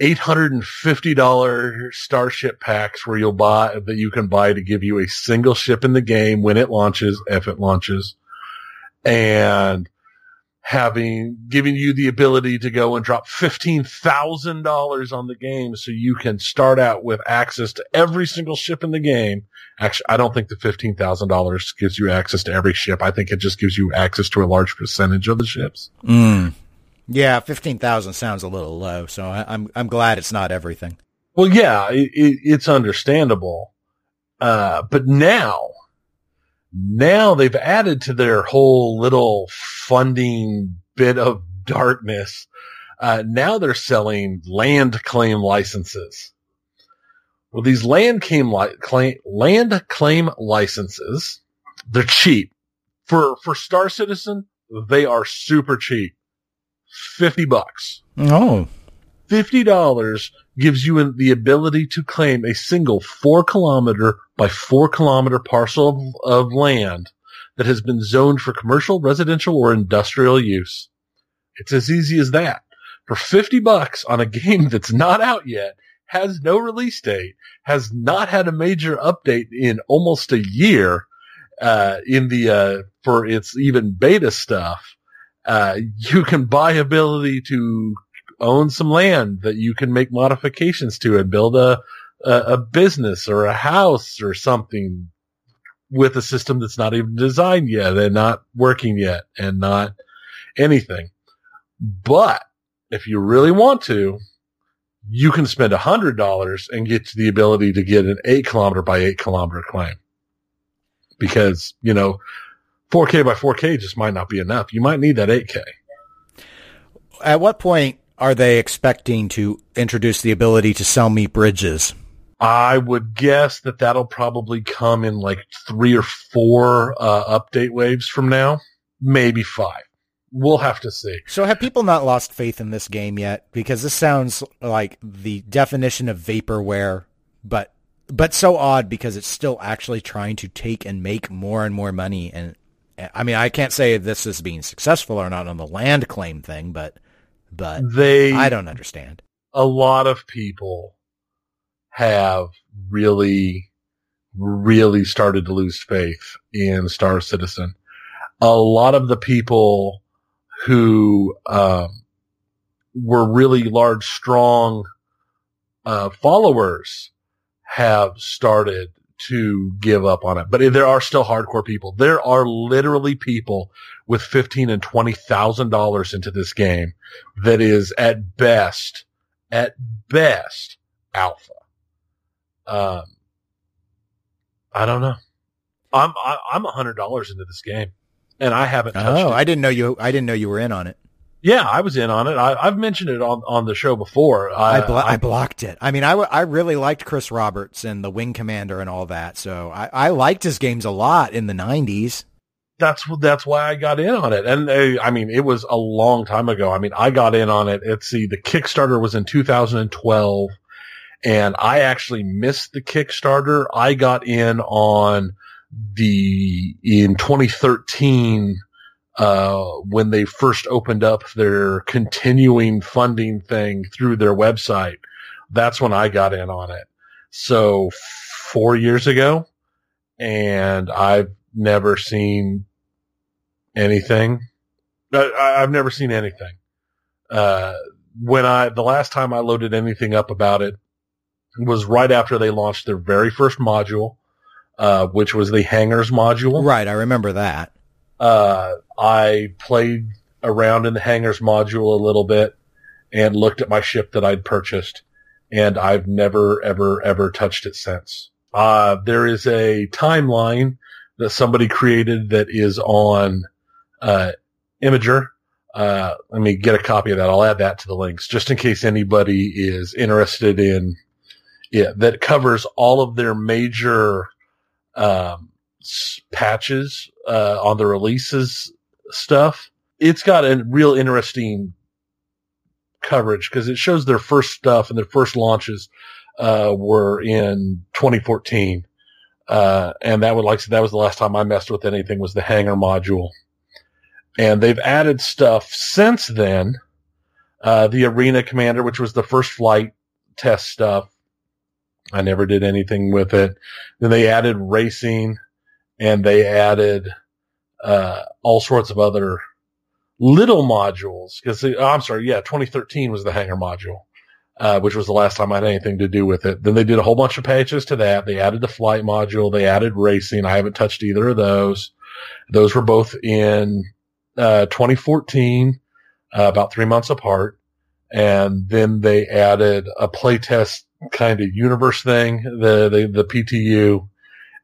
$850 starship packs where you'll buy, that you can buy to give you a single ship in the game when it launches, if it launches, and having, giving you the ability to go and drop $15,000 on the game so you can start out with access to every single ship in the game. Actually, I don't think the $15,000 gives you access to every ship. I think it just gives you access to a large percentage of the ships. Mm. Yeah, fifteen thousand sounds a little low, so I, am I'm, I'm glad it's not everything. Well, yeah, it, it, it's understandable, uh, but now, now they've added to their whole little funding bit of darkness. Uh, now they're selling land claim licenses. Well, these land claim, li- claim land claim licenses, they're cheap for for Star Citizen. They are super cheap. 50 bucks. Oh. $50 gives you the ability to claim a single four kilometer by four kilometer parcel of, of land that has been zoned for commercial, residential, or industrial use. It's as easy as that. For 50 bucks on a game that's not out yet, has no release date, has not had a major update in almost a year, uh, in the, uh, for its even beta stuff, uh, you can buy ability to own some land that you can make modifications to and build a, a, a business or a house or something with a system that's not even designed yet and not working yet and not anything. But if you really want to, you can spend a hundred dollars and get to the ability to get an eight kilometer by eight kilometer claim. Because, you know, 4K by 4K just might not be enough. You might need that 8K. At what point are they expecting to introduce the ability to sell me bridges? I would guess that that'll probably come in like three or four uh, update waves from now, maybe five. We'll have to see. So have people not lost faith in this game yet? Because this sounds like the definition of vaporware, but but so odd because it's still actually trying to take and make more and more money and I mean, I can't say this is being successful or not on the land claim thing, but but they I don't understand. A lot of people have really really started to lose faith in Star Citizen. A lot of the people who um, were really large, strong uh, followers have started to give up on it. But there are still hardcore people. There are literally people with fifteen and twenty thousand dollars into this game that is at best, at best, alpha. Um, I don't know. I'm I, am i am a hundred dollars into this game, and I haven't. oh, it. I didn't know you. I didn't know you were in on it. Yeah, I was in on it. I, have mentioned it on, on the show before. I, I, blo- I, I, blocked it. I mean, I, w- I really liked Chris Roberts and the Wing Commander and all that. So I, I liked his games a lot in the '90s. That's that's why I got in on it. And uh, I mean, it was a long time ago. I mean, I got in on it. Let's see, the Kickstarter was in 2012, and I actually missed the Kickstarter. I got in on the in 2013 uh, when they first opened up their continuing funding thing through their website. That's when I got in on it. So four years ago, and I've never seen anything. I, have never seen anything. Uh, when I, the last time I loaded anything up about it was right after they launched their very first module, uh, which was the hangars module. Right. I remember that. Uh, I played around in the hangars module a little bit and looked at my ship that I'd purchased and I've never, ever, ever touched it since. Uh, there is a timeline that somebody created that is on, uh, Imgur. Uh, let me get a copy of that. I'll add that to the links just in case anybody is interested in it. That covers all of their major, um, patches, uh, on the releases stuff. It's got a real interesting coverage because it shows their first stuff and their first launches uh, were in 2014. Uh, and that would like that was the last time I messed with anything was the hangar module. And they've added stuff since then. Uh, the arena commander, which was the first flight test stuff. I never did anything with it. Then they added racing and they added, uh, all sorts of other little modules. Cause oh, I'm sorry. Yeah. 2013 was the hangar module uh, which was the last time I had anything to do with it. Then they did a whole bunch of patches to that. They added the flight module. They added racing. I haven't touched either of those. Those were both in uh, 2014, uh, about three months apart. And then they added a playtest kind of universe thing, the, the, the PTU.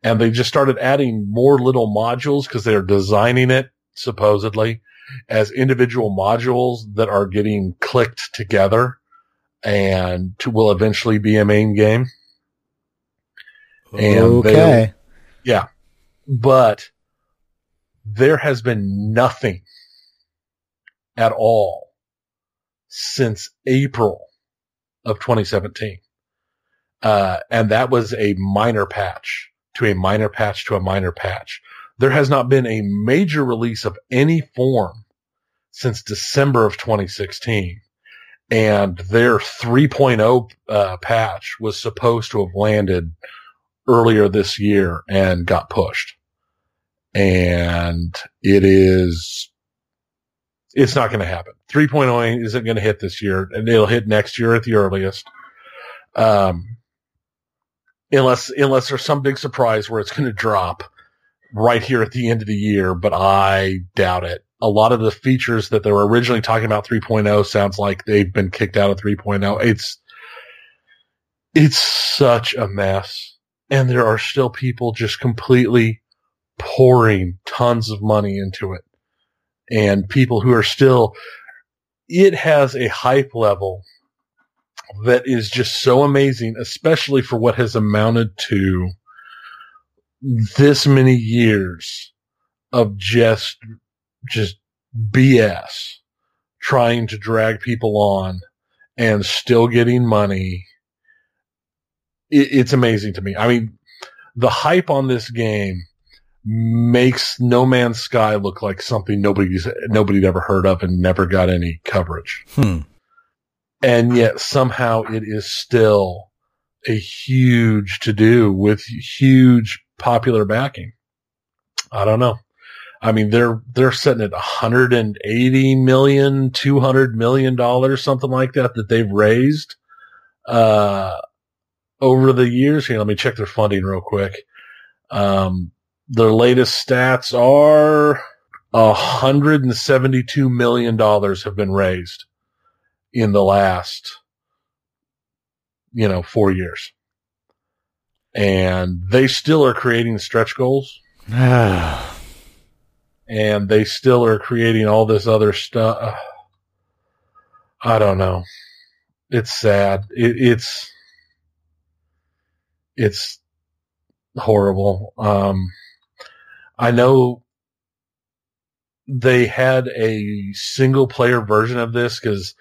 And they just started adding more little modules because they're designing it supposedly as individual modules that are getting clicked together and to, will eventually be a main game. And okay. Yeah. But there has been nothing at all since April of 2017. Uh, and that was a minor patch to a minor patch to a minor patch. There has not been a major release of any form since December of 2016 and their 3.0 uh, patch was supposed to have landed earlier this year and got pushed. And it is, it's not going to happen. 3.0 isn't going to hit this year and it'll hit next year at the earliest. Um, unless, unless there's some big surprise where it's going to drop right here at the end of the year, but I doubt it a lot of the features that they were originally talking about 3.0 sounds like they've been kicked out of 3.0. It's, it's such a mess. And there are still people just completely pouring tons of money into it. And people who are still, it has a hype level that is just so amazing, especially for what has amounted to this many years of just just BS trying to drag people on and still getting money. It, it's amazing to me. I mean, the hype on this game makes No Man's Sky look like something nobody's nobody'd ever heard of and never got any coverage. Hmm. And yet somehow it is still a huge to do with huge popular backing. I don't know. I mean, they're, they're sitting at 180 million, 200 million dollars, something like that, that they've raised, uh, over the years. Here, let me check their funding real quick. Um, their latest stats are 172 million dollars have been raised in the last, you know, four years. And they still are creating stretch goals. and they still are creating all this other stuff. I don't know. It's sad. It, it's, it's horrible. Um, I know they had a single player version of this because,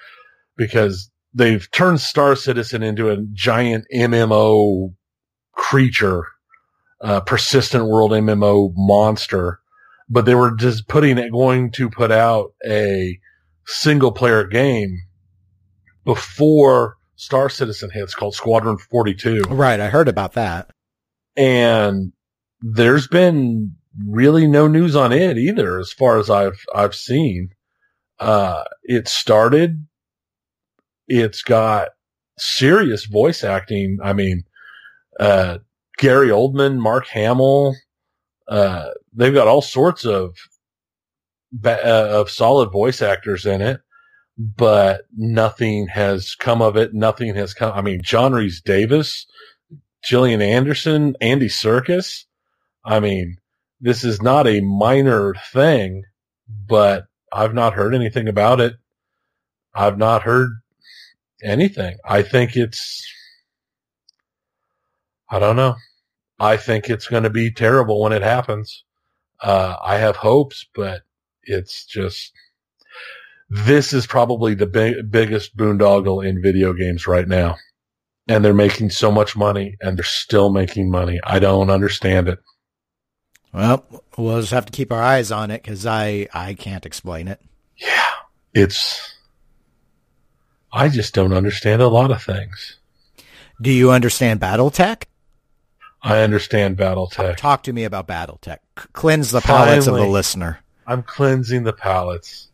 because they've turned Star Citizen into a giant MMO creature, uh, persistent world MMO monster but they were just putting it, going to put out a single player game before Star Citizen hits called Squadron 42. Right. I heard about that. And there's been really no news on it either, as far as I've, I've seen. Uh, it started, it's got serious voice acting. I mean, uh, Gary Oldman, Mark Hamill, uh, they've got all sorts of, uh, of solid voice actors in it, but nothing has come of it. Nothing has come. I mean, John Rhys-Davies, Gillian Anderson, Andy Serkis. I mean, this is not a minor thing, but I've not heard anything about it. I've not heard anything. I think it's, I don't know. I think it's going to be terrible when it happens. Uh, I have hopes, but it's just, this is probably the big, biggest boondoggle in video games right now. And they're making so much money and they're still making money. I don't understand it. Well, we'll just have to keep our eyes on it because I, I can't explain it. Yeah. It's, I just don't understand a lot of things. Do you understand BattleTech? I understand BattleTech. Talk to me about BattleTech. Cleanse the palates Finally, of the listener. I'm cleansing the palates.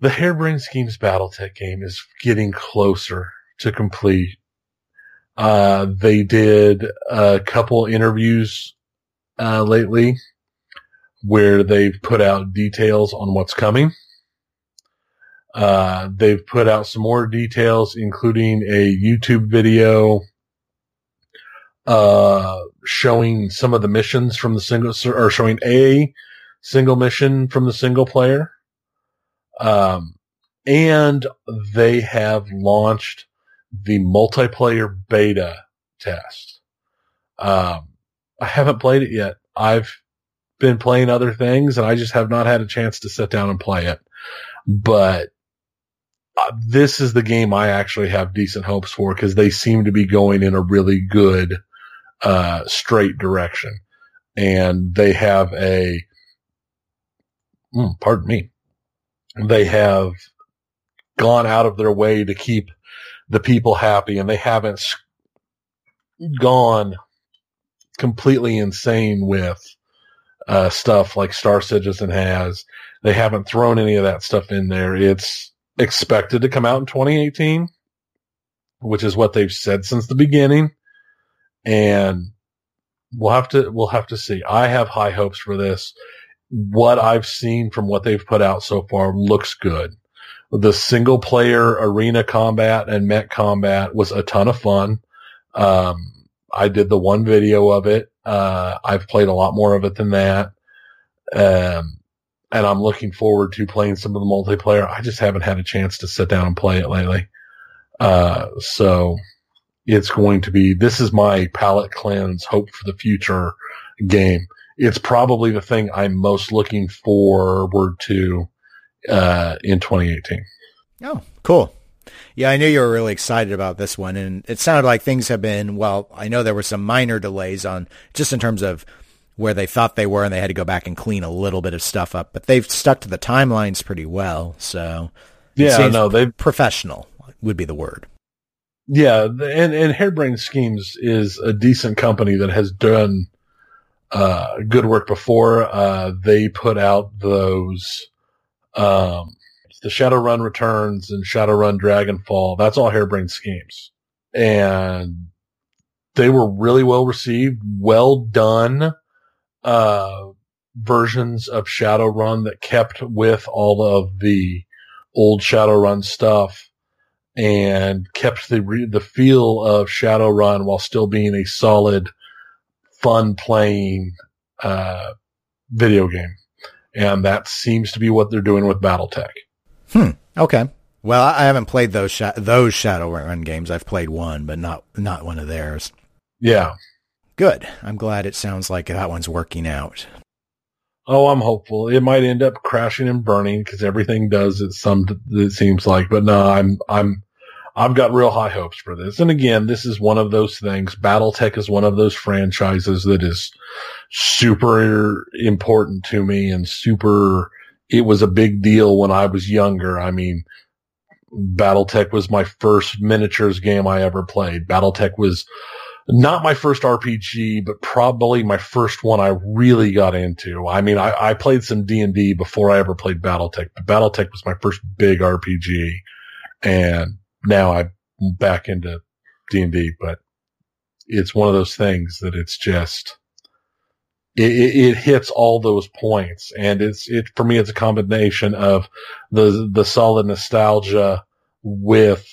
The Harebrained Schemes BattleTech game is getting closer to complete. Uh, they did a couple interviews uh, lately where they've put out details on what's coming. Uh, they've put out some more details, including a YouTube video, uh, showing some of the missions from the single, or showing a single mission from the single player. Um, and they have launched the multiplayer beta test. Um, I haven't played it yet. I've been playing other things and I just have not had a chance to sit down and play it. But uh, this is the game I actually have decent hopes for because they seem to be going in a really good, uh, straight direction. And they have a, mm, pardon me, they have gone out of their way to keep the people happy and they haven't gone completely insane with uh, stuff like Star Citizen has. They haven't thrown any of that stuff in there. It's expected to come out in 2018, which is what they've said since the beginning. And we'll have to, we'll have to see. I have high hopes for this. What I've seen from what they've put out so far looks good. The single player arena combat and mech combat was a ton of fun. Um, I did the one video of it. Uh, I've played a lot more of it than that. Um, and I'm looking forward to playing some of the multiplayer. I just haven't had a chance to sit down and play it lately. Uh, so it's going to be, this is my palate cleanse, hope for the future game. It's probably the thing I'm most looking forward to, uh, in 2018. Oh, cool. Yeah, I knew you were really excited about this one and it sounded like things have been, well, I know there were some minor delays on just in terms of where they thought they were and they had to go back and clean a little bit of stuff up, but they've stuck to the timelines pretty well. So yeah, no, they professional would be the word. Yeah. And, and Harebrained Schemes is a decent company that has done, uh, good work before. Uh, they put out those, um, the Shadowrun Returns and Shadowrun Dragonfall. That's all Harebrained Schemes. And they were really well received, well done uh, versions of Shadowrun that kept with all of the old Shadowrun stuff and kept the re- the feel of Shadowrun while still being a solid, fun playing uh, video game. And that seems to be what they're doing with BattleTech. Hmm. Okay. Well, I haven't played those sh- those Shadowrun games. I've played one, but not not one of theirs. Yeah. Good. I'm glad it sounds like that one's working out. Oh, I'm hopeful. It might end up crashing and burning because everything does it some it seems like. But no, I'm I'm I've got real high hopes for this. And again, this is one of those things. BattleTech is one of those franchises that is super important to me and super, it was a big deal when I was younger. I mean, BattleTech was my first miniatures game I ever played. BattleTech was not my first RPG, but probably my first one I really got into. I mean, I, I played some D and D before I ever played BattleTech, but BattleTech was my first big RPG, and now I'm back into D and D. But it's one of those things that it's just it, it, hits all those points, and it's it for me. It's a combination of the the solid nostalgia with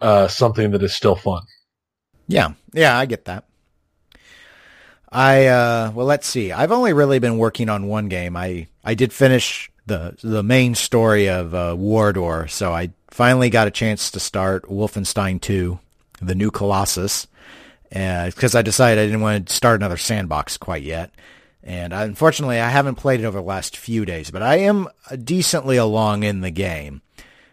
uh, something that is still fun. Yeah, yeah, I get that. I uh well let's see. I've only really been working on one game. I I did finish the the main story of uh, War so I finally got a chance to start Wolfenstein 2, The New Colossus, because uh, I decided I didn't want to start another sandbox quite yet. And unfortunately, I haven't played it over the last few days, but I am decently along in the game.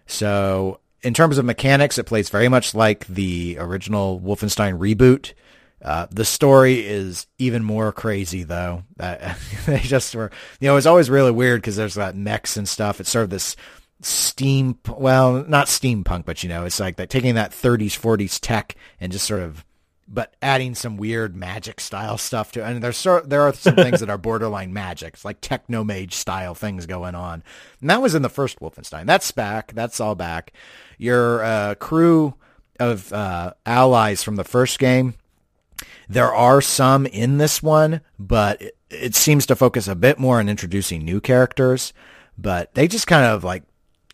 So in terms of mechanics, it plays very much like the original Wolfenstein reboot. Uh, the story is even more crazy though. Uh, they just were, you know, it's always really weird because there's that mechs and stuff. It's sort of this steam, well, not steampunk, but you know, it's like that taking that 30s, 40s tech and just sort of but adding some weird magic style stuff to and there's there are some things that are borderline magic. It's like techno mage style things going on. And that was in the first Wolfenstein. That's back. That's all back. Your uh, crew of uh, allies from the first game. There are some in this one, but it, it seems to focus a bit more on introducing new characters. But they just kind of like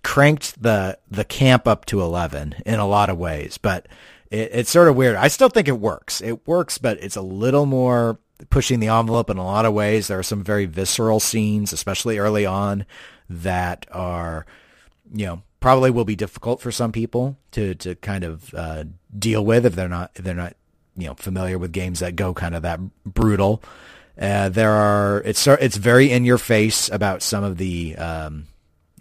cranked the the camp up to 11 in a lot of ways. But it, it's sort of weird. I still think it works. It works, but it's a little more pushing the envelope in a lot of ways. There are some very visceral scenes, especially early on, that are, you know, probably will be difficult for some people to to kind of uh, deal with if they're not if they're not you know familiar with games that go kind of that brutal. Uh, there are it's it's very in your face about some of the um,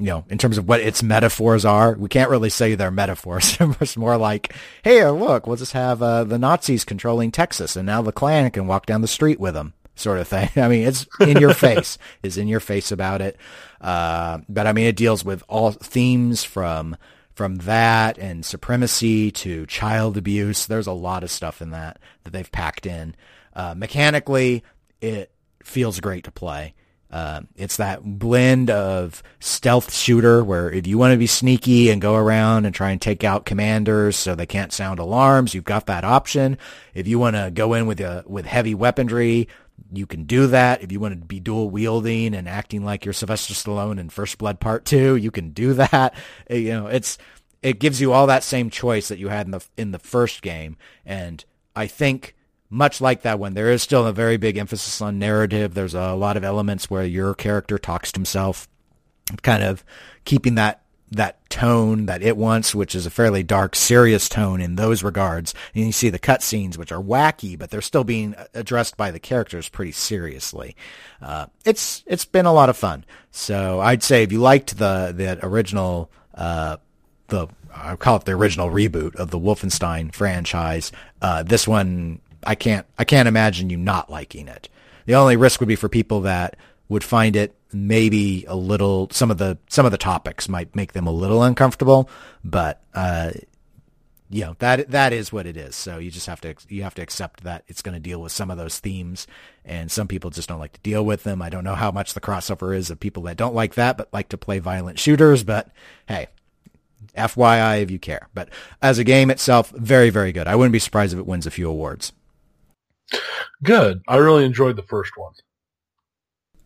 you know, in terms of what its metaphors are. We can't really say they're metaphors. it's more like, hey, look, we'll just have uh, the Nazis controlling Texas, and now the Klan can walk down the street with them, sort of thing. I mean, it's in your face, is in your face about it. Uh, but I mean, it deals with all themes from from that and supremacy to child abuse. There's a lot of stuff in that that they've packed in. Uh, mechanically, it feels great to play. Uh, it's that blend of stealth shooter where if you want to be sneaky and go around and try and take out commanders so they can't sound alarms, you've got that option. If you want to go in with a, with heavy weaponry, you can do that. If you want to be dual wielding and acting like you're Sylvester Stallone in First Blood Part Two, you can do that. You know, it's it gives you all that same choice that you had in the in the first game, and I think much like that one, there is still a very big emphasis on narrative. There's a lot of elements where your character talks to himself, kind of keeping that that tone that it wants, which is a fairly dark, serious tone in those regards. And you see the cutscenes, which are wacky, but they're still being addressed by the characters pretty seriously. Uh, it's it's been a lot of fun. So I'd say if you liked the the original, uh, the I call it the original reboot of the Wolfenstein franchise, uh, this one I can't I can't imagine you not liking it. The only risk would be for people that would find it maybe a little some of the some of the topics might make them a little uncomfortable, but uh, you know that that is what it is. So you just have to you have to accept that it's going to deal with some of those themes, and some people just don't like to deal with them. I don't know how much the crossover is of people that don't like that but like to play violent shooters. But hey, FYI if you care. But as a game itself, very very good. I wouldn't be surprised if it wins a few awards. Good. I really enjoyed the first one.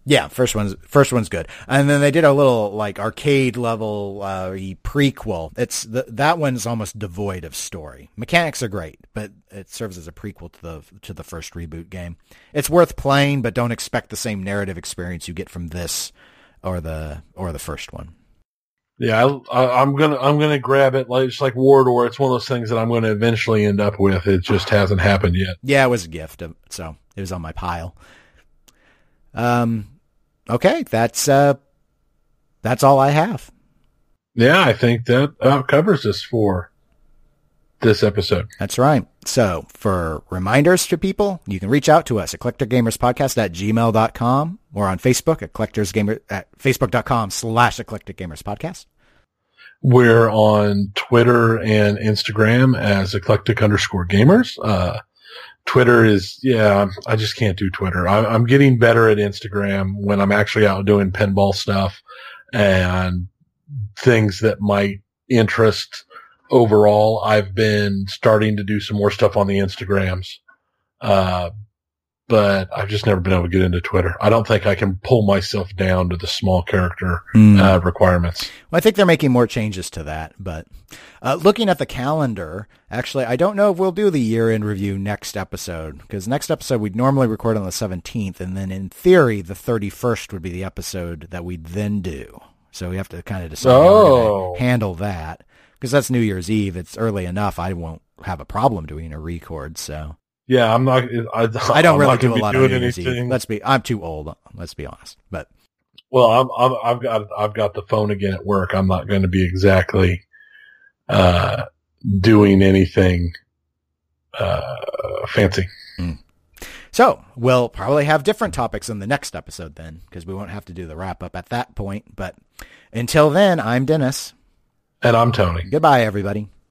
Yeah, first one's first one's good, and then they did a little like arcade level uh, prequel. It's the, that one's almost devoid of story. Mechanics are great, but it serves as a prequel to the to the first reboot game. It's worth playing, but don't expect the same narrative experience you get from this or the or the first one. Yeah, I, am gonna I'm gonna grab it. Like it's like Wardor. It's one of those things that I'm going to eventually end up with. It just hasn't happened yet. Yeah, it was a gift, so it was on my pile. Um, okay, that's uh, that's all I have. Yeah, I think that uh, covers this for this episode. That's right. So for reminders to people, you can reach out to us at eclecticgamerspodcast at gmail.com or on Facebook at collectorsgamer at facebook.com slash eclecticgamerspodcast. We're on Twitter and Instagram as eclectic underscore gamers. Uh, Twitter is, yeah, I just can't do Twitter. I, am getting better at Instagram when I'm actually out doing pinball stuff and things that might interest overall. I've been starting to do some more stuff on the Instagrams. Uh, but I've just never been able to get into Twitter. I don't think I can pull myself down to the small character mm. uh, requirements. Well, I think they're making more changes to that. But uh, looking at the calendar, actually, I don't know if we'll do the year in review next episode because next episode we'd normally record on the 17th, and then in theory the 31st would be the episode that we'd then do. So we have to kind of decide oh. how we're to handle that because that's New Year's Eve. It's early enough. I won't have a problem doing a record. So yeah, I'm not. I, I don't I'm really do a lot of New Year's Eve. Let's be. I'm too old. Let's be honest. But well, I'm, I'm I've got I've got the phone again at work. I'm not going to be exactly uh, doing anything uh, fancy. Mm. So we'll probably have different topics in the next episode then, because we won't have to do the wrap up at that point. But until then, I'm Dennis. And I'm Tony. Goodbye, everybody.